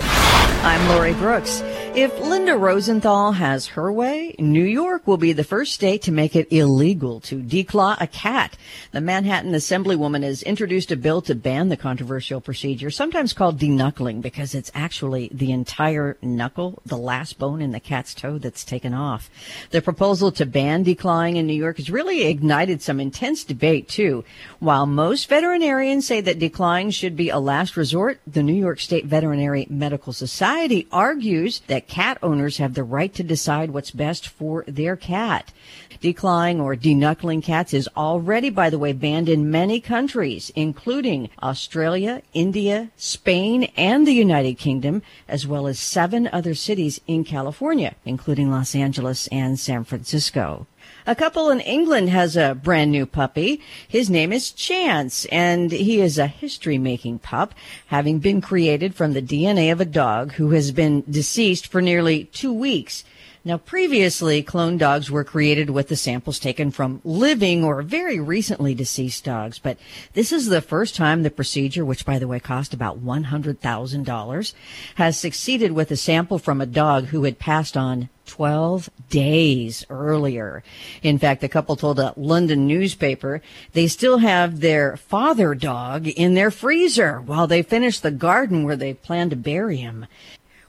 I'm Lori Brooks. If Linda Rosenthal has her way, New York will be the first state to make it illegal to declaw a cat. The Manhattan Assemblywoman has introduced a bill to ban the controversial procedure, sometimes called de-knuckling, because it's actually the entire knuckle, the last bone in the cat's toe that's taken off. The proposal to ban declawing in New York has really ignited some intense debate, too. While most veterinarians say that declawing should be a last resort, the New York State Veterinary Medical Society argues that cat owners have the right to decide what's best for their cat. Declawing or de-knuckling cats is already, by the way, banned in many countries, including Australia, India, Spain, and the United Kingdom, as well as seven other cities in California, including Los Angeles and San Francisco. A couple in England has a brand new puppy. His name is Chance, and he is a history making pup, having been created from the DNA of a dog who has been deceased for nearly two weeks. Now, previously, clone dogs were created with the samples taken from living or very recently deceased dogs, but this is the first time the procedure, which by the way cost about $100,000, has succeeded with a sample from a dog who had passed on 12 days earlier. In fact, the couple told a London newspaper they still have their father dog in their freezer while they finish the garden where they plan to bury him.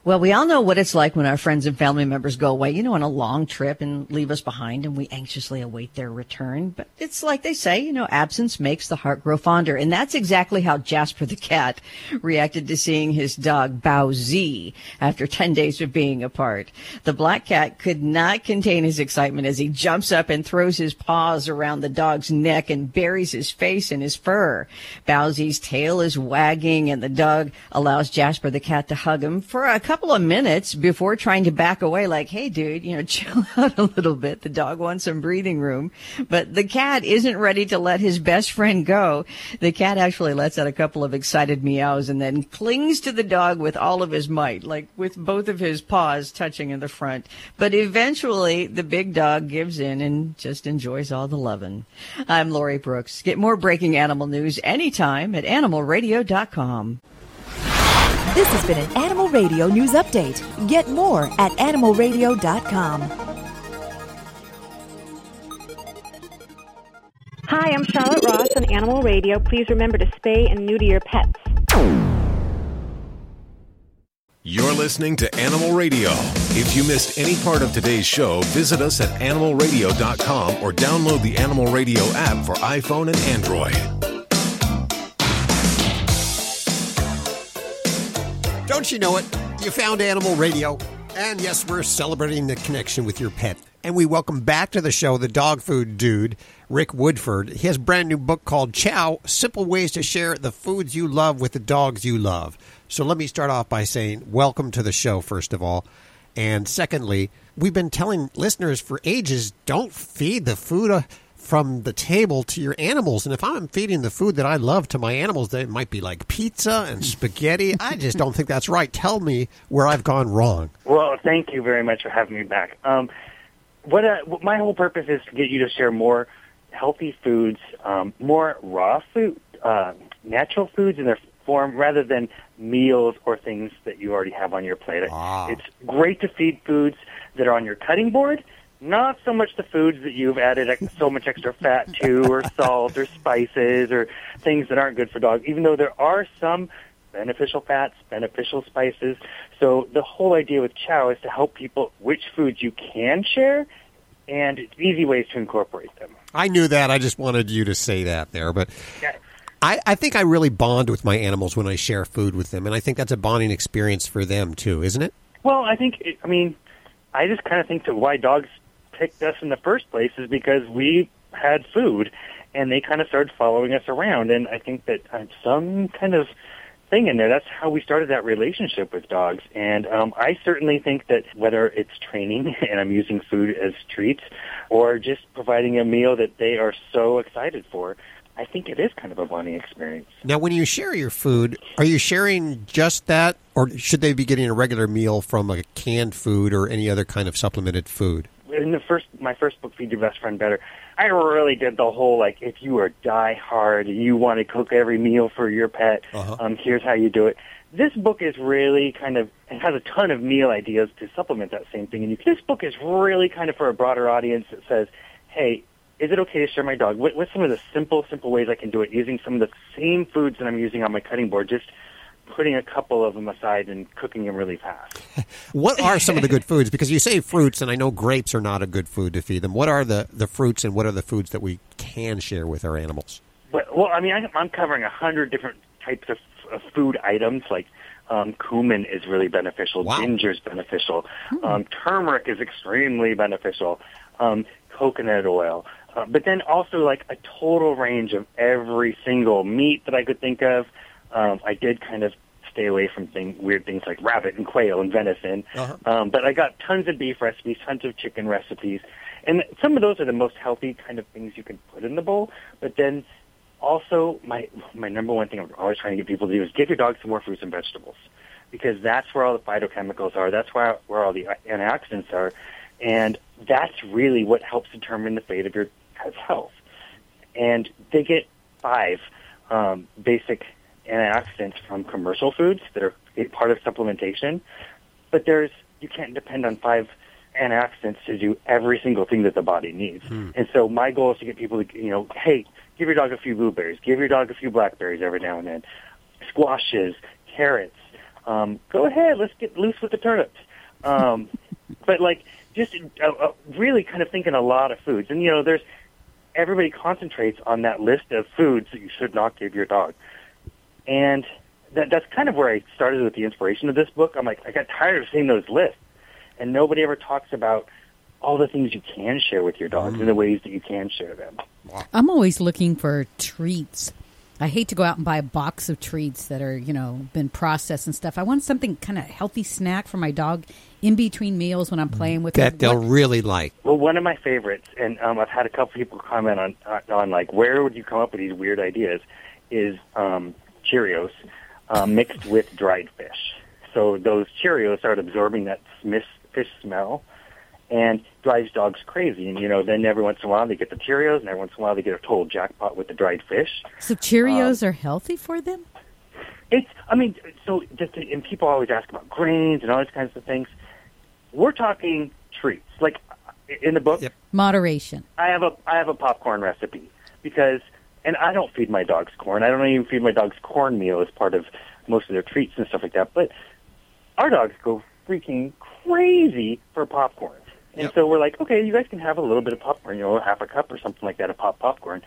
Well, we all know what it's like when our friends and family members go away, you know, on a long trip and leave us behind and we anxiously await their return. But it's like they say, you know, absence makes the heart grow fonder. And that's exactly how Jasper the cat reacted to seeing his dog Bowsy after 10 days of being apart. The black cat could not contain his excitement as he jumps up and throws his paws around the dog's neck and buries his face in his fur. Bowsy's tail is wagging and the dog allows Jasper the cat to hug him for a couple of minutes before trying to back away like, hey dude, you know, [LAUGHS] chill out a little bit. The dog wants some breathing room. But the cat isn't ready to let his best friend go. The cat actually lets out a couple of excited meows and then clings to the dog with all of his might, like with both of his paws touching in the front. But eventually the big dog gives in and just enjoys all the loving. I'm Lori Brooks. Get more breaking animal news anytime at animalradio.com. This has been an Animal Radio news update. Get more at animalradio.com. Hi, I'm Charlotte Ross on Animal Radio. Please remember to spay and neuter your pets. You're listening to Animal Radio. If you missed any part of today's show, visit us at animalradio.com or download the Animal Radio app for iPhone and Android. Don't you know it? You found Animal Radio. And yes, we're celebrating the connection with your pet. And we welcome back to the show the dog food dude, Rick Woodford. He has a brand new book called Chow Simple Ways to Share the Foods You Love with the Dogs You Love. So let me start off by saying welcome to the show, first of all. And secondly, we've been telling listeners for ages don't feed the food uh, from the table to your animals. And if I'm feeding the food that I love to my animals, that it might be like pizza and spaghetti. I just don't think that's right. Tell me where I've gone wrong. Well, thank you very much for having me back. Um, what, uh, what my whole purpose is to get you to share more healthy foods, um, more raw food, uh, natural foods in their form, rather than meals or things that you already have on your plate. It's great to feed foods that are on your cutting board. Not so much the foods that you've added so much extra fat to, or [LAUGHS] salt, or spices, or things that aren't good for dogs. Even though there are some beneficial fats, beneficial spices. So the whole idea with Chow is to help people which foods you can share and easy ways to incorporate them. I knew that. I just wanted you to say that there. But Yeah. I, I think I really bond with my animals when I share food with them. And I think that's a bonding experience for them, too, isn't it? Well, I think, it, I mean, I just kind of think that why dogs picked us in the first place is because we had food and they kind of started following us around. And I think that uh, some kind of thing in there, that's how we started that relationship with dogs. And um, I certainly think that whether it's training [LAUGHS] and I'm using food as treats or just providing a meal that they are so excited for, I think it is kind of a bonding experience. Now, when you share your food, are you sharing just that, or should they be getting a regular meal from a canned food or any other kind of supplemented food? In the first my first book feed your best friend better i really did the whole like if you are die hard you want to cook every meal for your pet um here's how you do it. This book is really kind of it has a ton of meal ideas to supplement that same thing. And you, this book is really kind of for a broader audience that says hey is it okay to share my dog? What, what's some of the simple simple ways i can do it using some of the same foods that i'm using on my cutting board? Just putting a couple of them aside and cooking them really fast [LAUGHS] What are some of the good foods? Because you say fruits, and I know grapes are not a good food to feed them. What are the, the fruits, and what are the foods that we can share with our animals? But, well, I mean, I, I'm covering a hundred different types of, of food items. Like um, cumin is really beneficial. Ginger is beneficial. Um, turmeric is extremely beneficial. Um, coconut oil. Uh, but then also like a total range of every single meat that I could think of. Um, I did kind of stay away from thing, weird things like rabbit and quail and venison. Um, but I got tons of beef recipes, tons of chicken recipes, and some of those are the most healthy kind of things you can put in the bowl. But then also my my number one thing I'm always trying to get people to do is give your dog some more fruits and vegetables because that's where all the phytochemicals are. That's where where all the antioxidants are, and that's really what helps determine the fate of your pet's health. And they get five um, basic antioxidants from commercial foods that are part of supplementation, but there's you can't depend on five antioxidants to do every single thing that the body needs. And so my goal is to get people to, you know, hey, give your dog a few blueberries, give your dog a few blackberries every now and then, squashes, carrots. Um, go ahead, let's get loose with the turnips. Um, [LAUGHS] but like, just uh, uh, really kind of thinking a lot of foods. And you know, there's everybody concentrates on that list of foods that you should not give your dog. And that, that's kind of where I started with the inspiration of this book. I'm like, I got tired of seeing those lists, and nobody ever talks about all the things you can share with your dogs and the ways that you can share them. I'm always looking for treats. I hate to go out and buy a box of treats that are, you know, been processed and stuff. I want something kind of healthy snack for my dog in between meals when I'm playing with That him. they'll really like. Well, one of my favorites, and um, I've had a couple people comment on uh, on like where would you come up with these weird ideas, is um, Cheerios uh, mixed with dried fish. So those Cheerios start absorbing that smis- fish smell, and drives dogs crazy. And you know, then every once in a while they get the Cheerios, and every once in a while they get a total jackpot with the dried fish. So Cheerios Um, are healthy for them? It's, I mean, so just and people always ask about grains and all these kinds of things. We're talking treats. Like in the book, Moderation. I have a I have a popcorn recipe. because, and I don't feed my dogs corn. I don't even feed my dogs cornmeal as part of most of their treats and stuff like that. But our dogs go freaking crazy for popcorn. And so we're like, okay, you guys can have a little bit of popcorn, you know, half a cup or something like that of pop popcorn.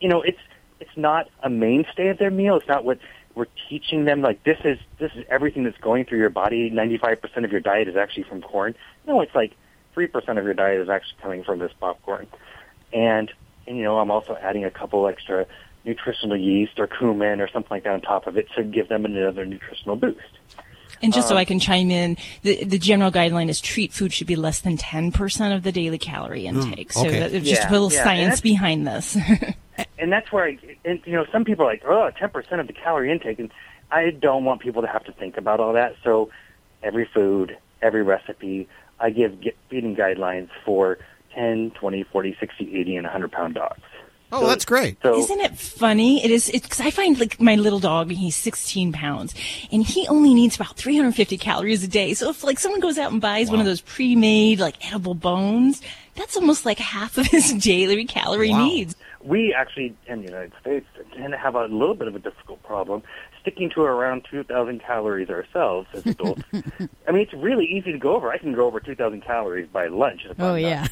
You know, it's it's not a mainstay of their meal. It's not what we're teaching them. Like this is this is everything that's going through your body. Ninety five percent of your diet is actually from corn. No, it's like three percent of your diet is actually coming from this popcorn. And and you know, I'm also adding a couple extra nutritional yeast or cumin or something like that on top of it to give them another nutritional boost. And just so Um, I can chime in, the, the general guideline is treat food should be less than 10% of the daily calorie intake. so okay. that, there's just Yeah, a little yeah, science behind this. [LAUGHS] and that's where I, and, you know, some people are like, oh, 10% of the calorie intake. And I don't want people to have to think about all that. So every food, every recipe, I give ge- feeding guidelines for 10, 20, 40, 60, 80, and 100 pound dogs. Oh, that's great. So, Isn't it funny? It is because I find like my little dog, he's 16 pounds, and he only needs about 350 calories a day. So if like someone goes out and buys one of those pre-made like edible bones, that's almost like half of his [LAUGHS] daily calorie Wow. needs. we actually, in the United States, tend to have a little bit of a difficult problem sticking to around 2,000 calories ourselves as adults. I mean, it's really easy to go over. I can go over 2,000 calories by lunch. Oh I'm yeah.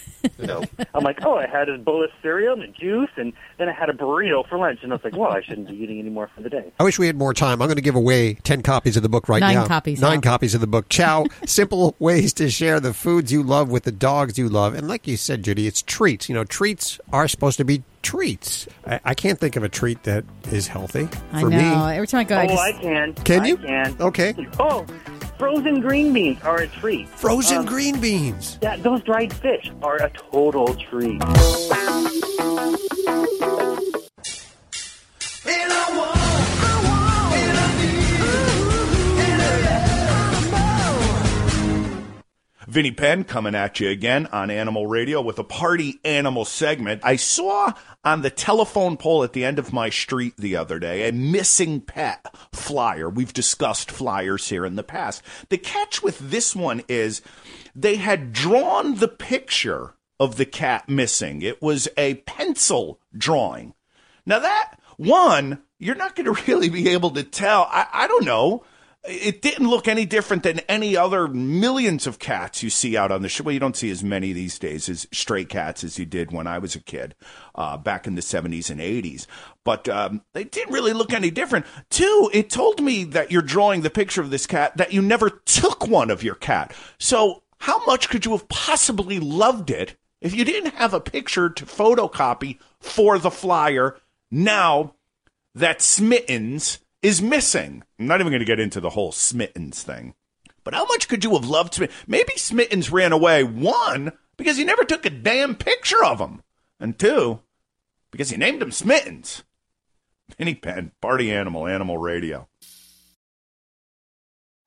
So I'm like, oh, I had a bowl of cereal and a juice, and then I had a burrito for lunch. And I was like, well, I shouldn't be eating any more for the day. I wish we had more time. I'm going to give away 10 copies of the book right Nine now. copies, Nine huh? copies of the book. Chow, [LAUGHS] simple ways to share the foods you love with the dogs you love. And like you said, Judy, it's treats. You know, treats are supposed to be treats. I, I can't think of a treat that is healthy I know. me. Every time I go, I oh, just I can. Can I you? can. Okay. Oh, frozen green beans are a treat. Frozen Um, green beans. Yeah, those dried fish are a total treat. Vinny Penn coming at you again on Animal Radio with a party animal segment. I saw on the telephone pole at the end of my street the other day a missing pet flyer. We've discussed flyers here in the past. The catch with this one is they had drawn the picture of the cat missing. It was a pencil drawing. Now that one, you're not going [LAUGHS] to really be able to tell. I, I don't know. It didn't look any different than any other millions of cats you see out on the show. Well, you don't see as many these days as stray cats as you did when I was a kid, uh, back in the 70s and 80s. But um, they didn't really look any different. Two, it told me that you're drawing the picture of this cat that you never took one of your cat. So how much could you have possibly loved it if you didn't have a picture to photocopy for the flyer now that Smittens is missing? I'm not even going to get into the whole Smittens thing. But how much could you have loved Smittens? Maybe Smittens ran away, one, because he never took a damn picture of him, and two, because he named him Smittens. Vinny Penn, Party Animal, Animal Radio.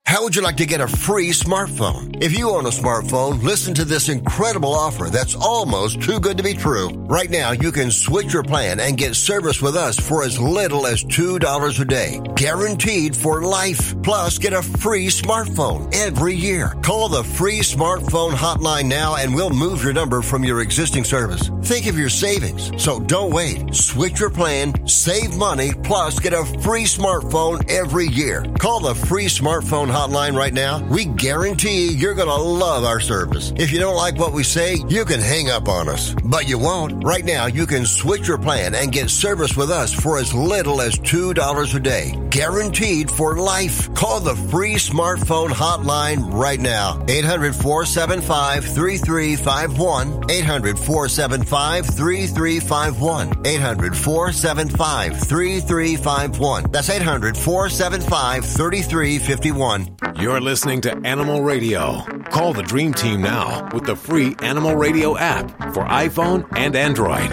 How would you like to get a free smartphone? If you own a smartphone, listen to this incredible offer that's almost too good to be true. Right now, you can switch your plan and get service with us for as little as $2 a day. Guaranteed for life. Plus, get a free smartphone every year. Call the free smartphone hotline now and we'll move your number from your existing service. Think of your savings. So don't wait. Switch your plan, save money, plus get a free smartphone every year. Call the free smartphone hotline right now. We guarantee you're going to love our service. If you don't like what we say, you can hang up on us. But you won't. Right now, you can switch your plan and get service with us for as little as $2 a day. Guaranteed for life. Call the free smartphone hotline right now. 800 475 3351. 800 475 3351. 800 475 3351. That's 800 475 3351. You're listening to Animal Radio. Call the Dream Team now with the free Animal Radio app for iPhone and Android.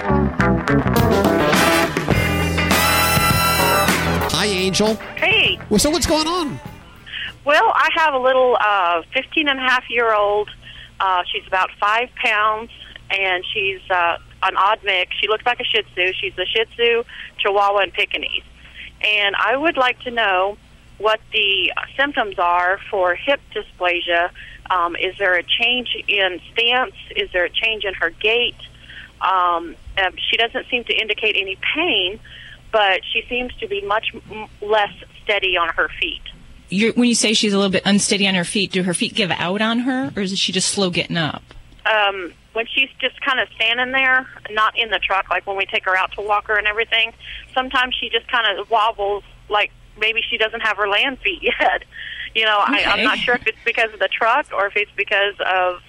Hi, Angel. Hey. Well, so what's going on? Well, I have a little uh, 15 and a half year old. Uh, she's about five pounds, and she's uh, an odd mix. She looks like a Shih Tzu. She's a Shih Tzu, Chihuahua, and Pekingese. And I would like to know what the symptoms are for hip dysplasia. Um, is there a change in stance? Is there a change in her gait? Um, um, she doesn't seem to indicate any pain, but she seems to be much m- less steady on her feet. You're, when you say she's a little bit unsteady on her feet, do her feet give out on her, or is she just slow getting up? Um, when she's just kind of standing there, not in the truck, like when we take her out to walk her and everything, sometimes she just kind of wobbles like maybe she doesn't have her land feet [LAUGHS] yet. You know, I, I'm not sure if it's because of the truck or if it's because of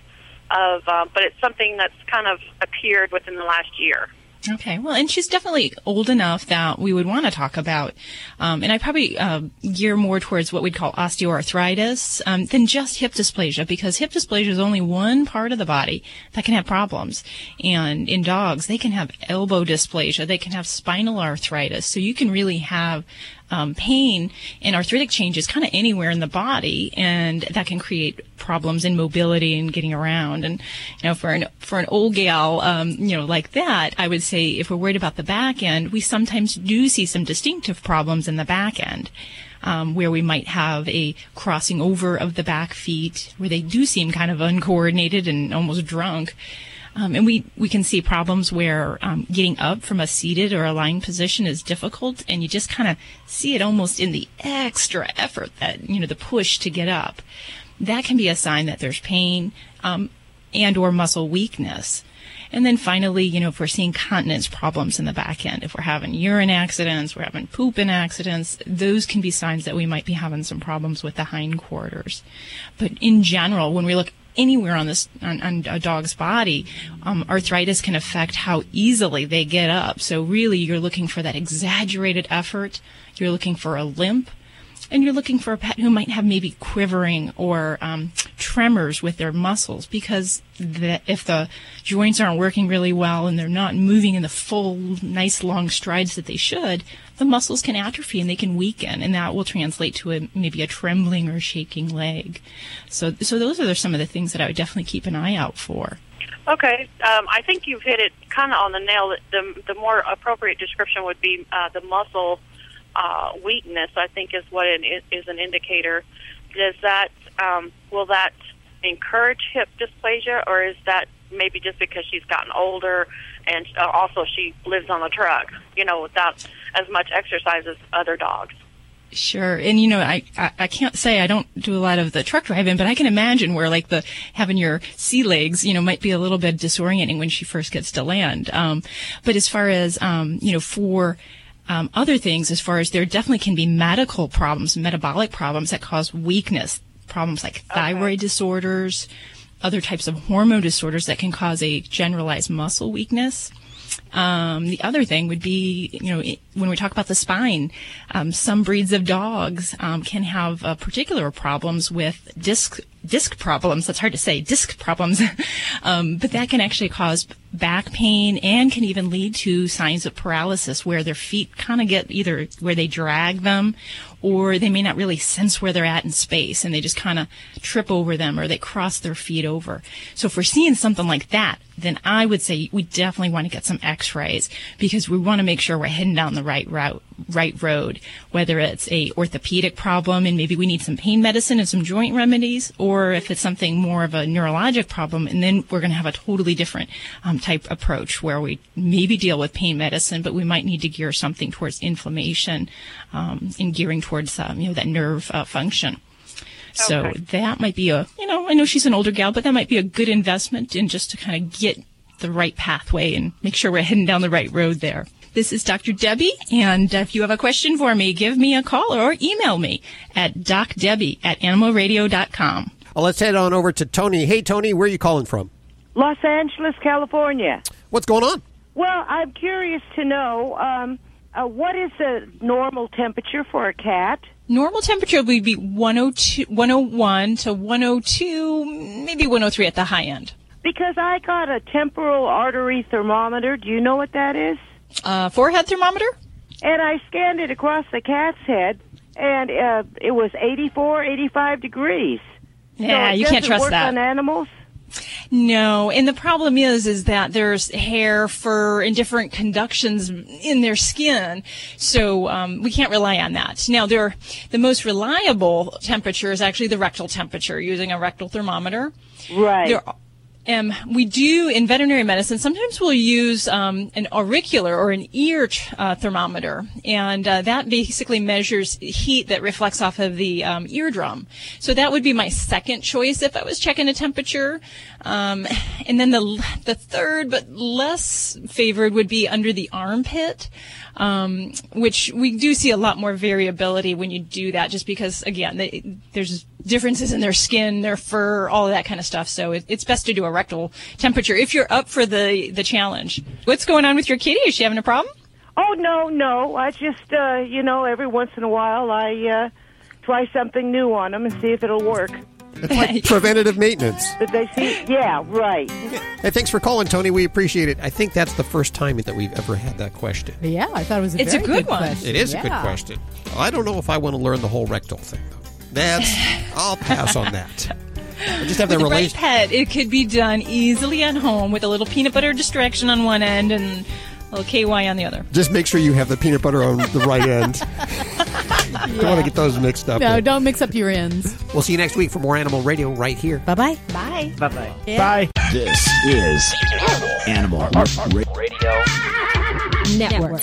of, uh, but it's something that's kind of appeared within the last year. Okay, well, and she's definitely old enough that we would want to talk about, um, and I probably uh, gear more towards what we'd call osteoarthritis um, than just hip dysplasia, because hip dysplasia is only one part of the body that can have problems. And in dogs, they can have elbow dysplasia, they can have spinal arthritis, so you can really have um, pain and arthritic changes kind of anywhere in the body, and that can create problems in mobility and getting around. And you know, for an for an old gal, um, you know, like that, I would say if we're worried about the back end, we sometimes do see some distinctive problems in the back end. Um, where we might have a crossing over of the back feet, where they do seem kind of uncoordinated and almost drunk. Um, and we, we can see problems where um, getting up from a seated or a lying position is difficult, and you just kind of see it almost in the extra effort that you know the push to get up. That can be a sign that there's pain um, and or muscle weakness. And then finally, you know, if we're seeing continence problems in the back end, if we're having urine accidents, we're having pooping accidents, those can be signs that we might be having some problems with the hindquarters. But in general, when we look anywhere on this on, on a dog's body, um, arthritis can affect how easily they get up. So really, you're looking for that exaggerated effort. You're looking for a limp. And you're looking for a pet who might have maybe quivering or um, tremors with their muscles because the, if the joints aren't working really well and they're not moving in the full, nice long strides that they should, the muscles can atrophy and they can weaken, and that will translate to a, maybe a trembling or shaking leg. So, so those are some of the things that I would definitely keep an eye out for. Okay, um, I think you've hit it kind of on the nail. The the more appropriate description would be uh, the muscle uh, weakness. I think is what is an indicator. Does that um, will that encourage hip dysplasia, or is that maybe just because she's gotten older and uh, also she lives on the truck, you know, without as much exercise as other dogs? Sure, and you know, I, I I can't say I don't do a lot of the truck driving, but I can imagine where like the having your sea legs, you know, might be a little bit disorienting when she first gets to land. Um, but as far as um, you know, for um, other things, as far as there definitely can be medical problems, metabolic problems that cause weakness, problems like thyroid disorders, other types of hormone disorders that can cause a generalized muscle weakness. Um, the other thing would be, you know, when we talk about the spine, um, some breeds of dogs um, can have uh, particular problems with disc disc problems. That's hard to say, disc problems, [LAUGHS] um, but that can actually cause back pain and can even lead to signs of paralysis where their feet kind of get either where they drag them or they may not really sense where they're at in space and they just kind of trip over them or they cross their feet over. So if we're seeing something like that, then I would say we definitely want to get some x-rays because we want to make sure we're heading down the right route, right road, whether it's a orthopedic problem and maybe we need some pain medicine and some joint remedies or if it's something more of a neurologic problem and then we're going to have a totally different um, type approach where we maybe deal with pain medicine, but we might need to gear something towards inflammation um, and gearing towards um, you know that nerve uh, function. So Okay. that might be a, you know, I know she's an older gal, but that might be a good investment in just to kind of get the right pathway and make sure we're heading down the right road there. This is Dr. Debbie, and if you have a question for me, give me a call or email me at docdebbie at animalradio.com. Well, let's head on over to Tony. Hey, Tony, where are you calling from? Los Angeles, California. What's going on? Well, I'm curious to know um, uh, what is the normal temperature for a cat? Normal temperature would be 102, 101 to 102, maybe 103 at the high end. Because I got a temporal artery thermometer. Do you know what that is? Uh, forehead thermometer? And I scanned it across the cat's head, and uh, it was 84, 85 degrees. Yeah, so you can't trust that. on animals. No, and the problem is, is that there's hair, fur, and different conductions in their skin, so um, we can't rely on that. Now, there, the most reliable temperature is actually the rectal temperature using a rectal thermometer. Right. There, Um, we do in veterinary medicine. Sometimes we'll use um, an auricular or an ear uh, thermometer, and uh, that basically measures heat that reflects off of the um, eardrum. So that would be my second choice if I was checking a temperature. Um, and then the the third, but less favored, would be under the armpit, um, which we do see a lot more variability when you do that, just because again, they, there's differences in their skin, their fur, all of that kind of stuff. So it, it's best to do a rectal temperature if you're up for the the challenge. What's going on with your kitty? Is she having a problem? Oh no, no. I just, uh, you know, every once in a while I uh, try something new on them and see if it'll work. It's like preventative maintenance. But they see, yeah, right. Hey, thanks for calling, Tony. We appreciate it. I think that's the first time that we've ever had that question. Yeah, I thought it was a It's a very good one. question. It is a good Yeah. question. I don't know if I want to learn the whole rectal thing, though. That's [LAUGHS] I'll pass on that. I just have that With the right relation. pet, it could be done easily at home with a little peanut butter distraction on one end and a little KY on the other. Just make sure you have the peanut butter on the right end. Don't want to get those mixed up. No, don't mix up your ends. We'll see you next week for more Animal Radio right here. Bye bye. Bye. Bye bye. Bye. This is Animal Radio. Network.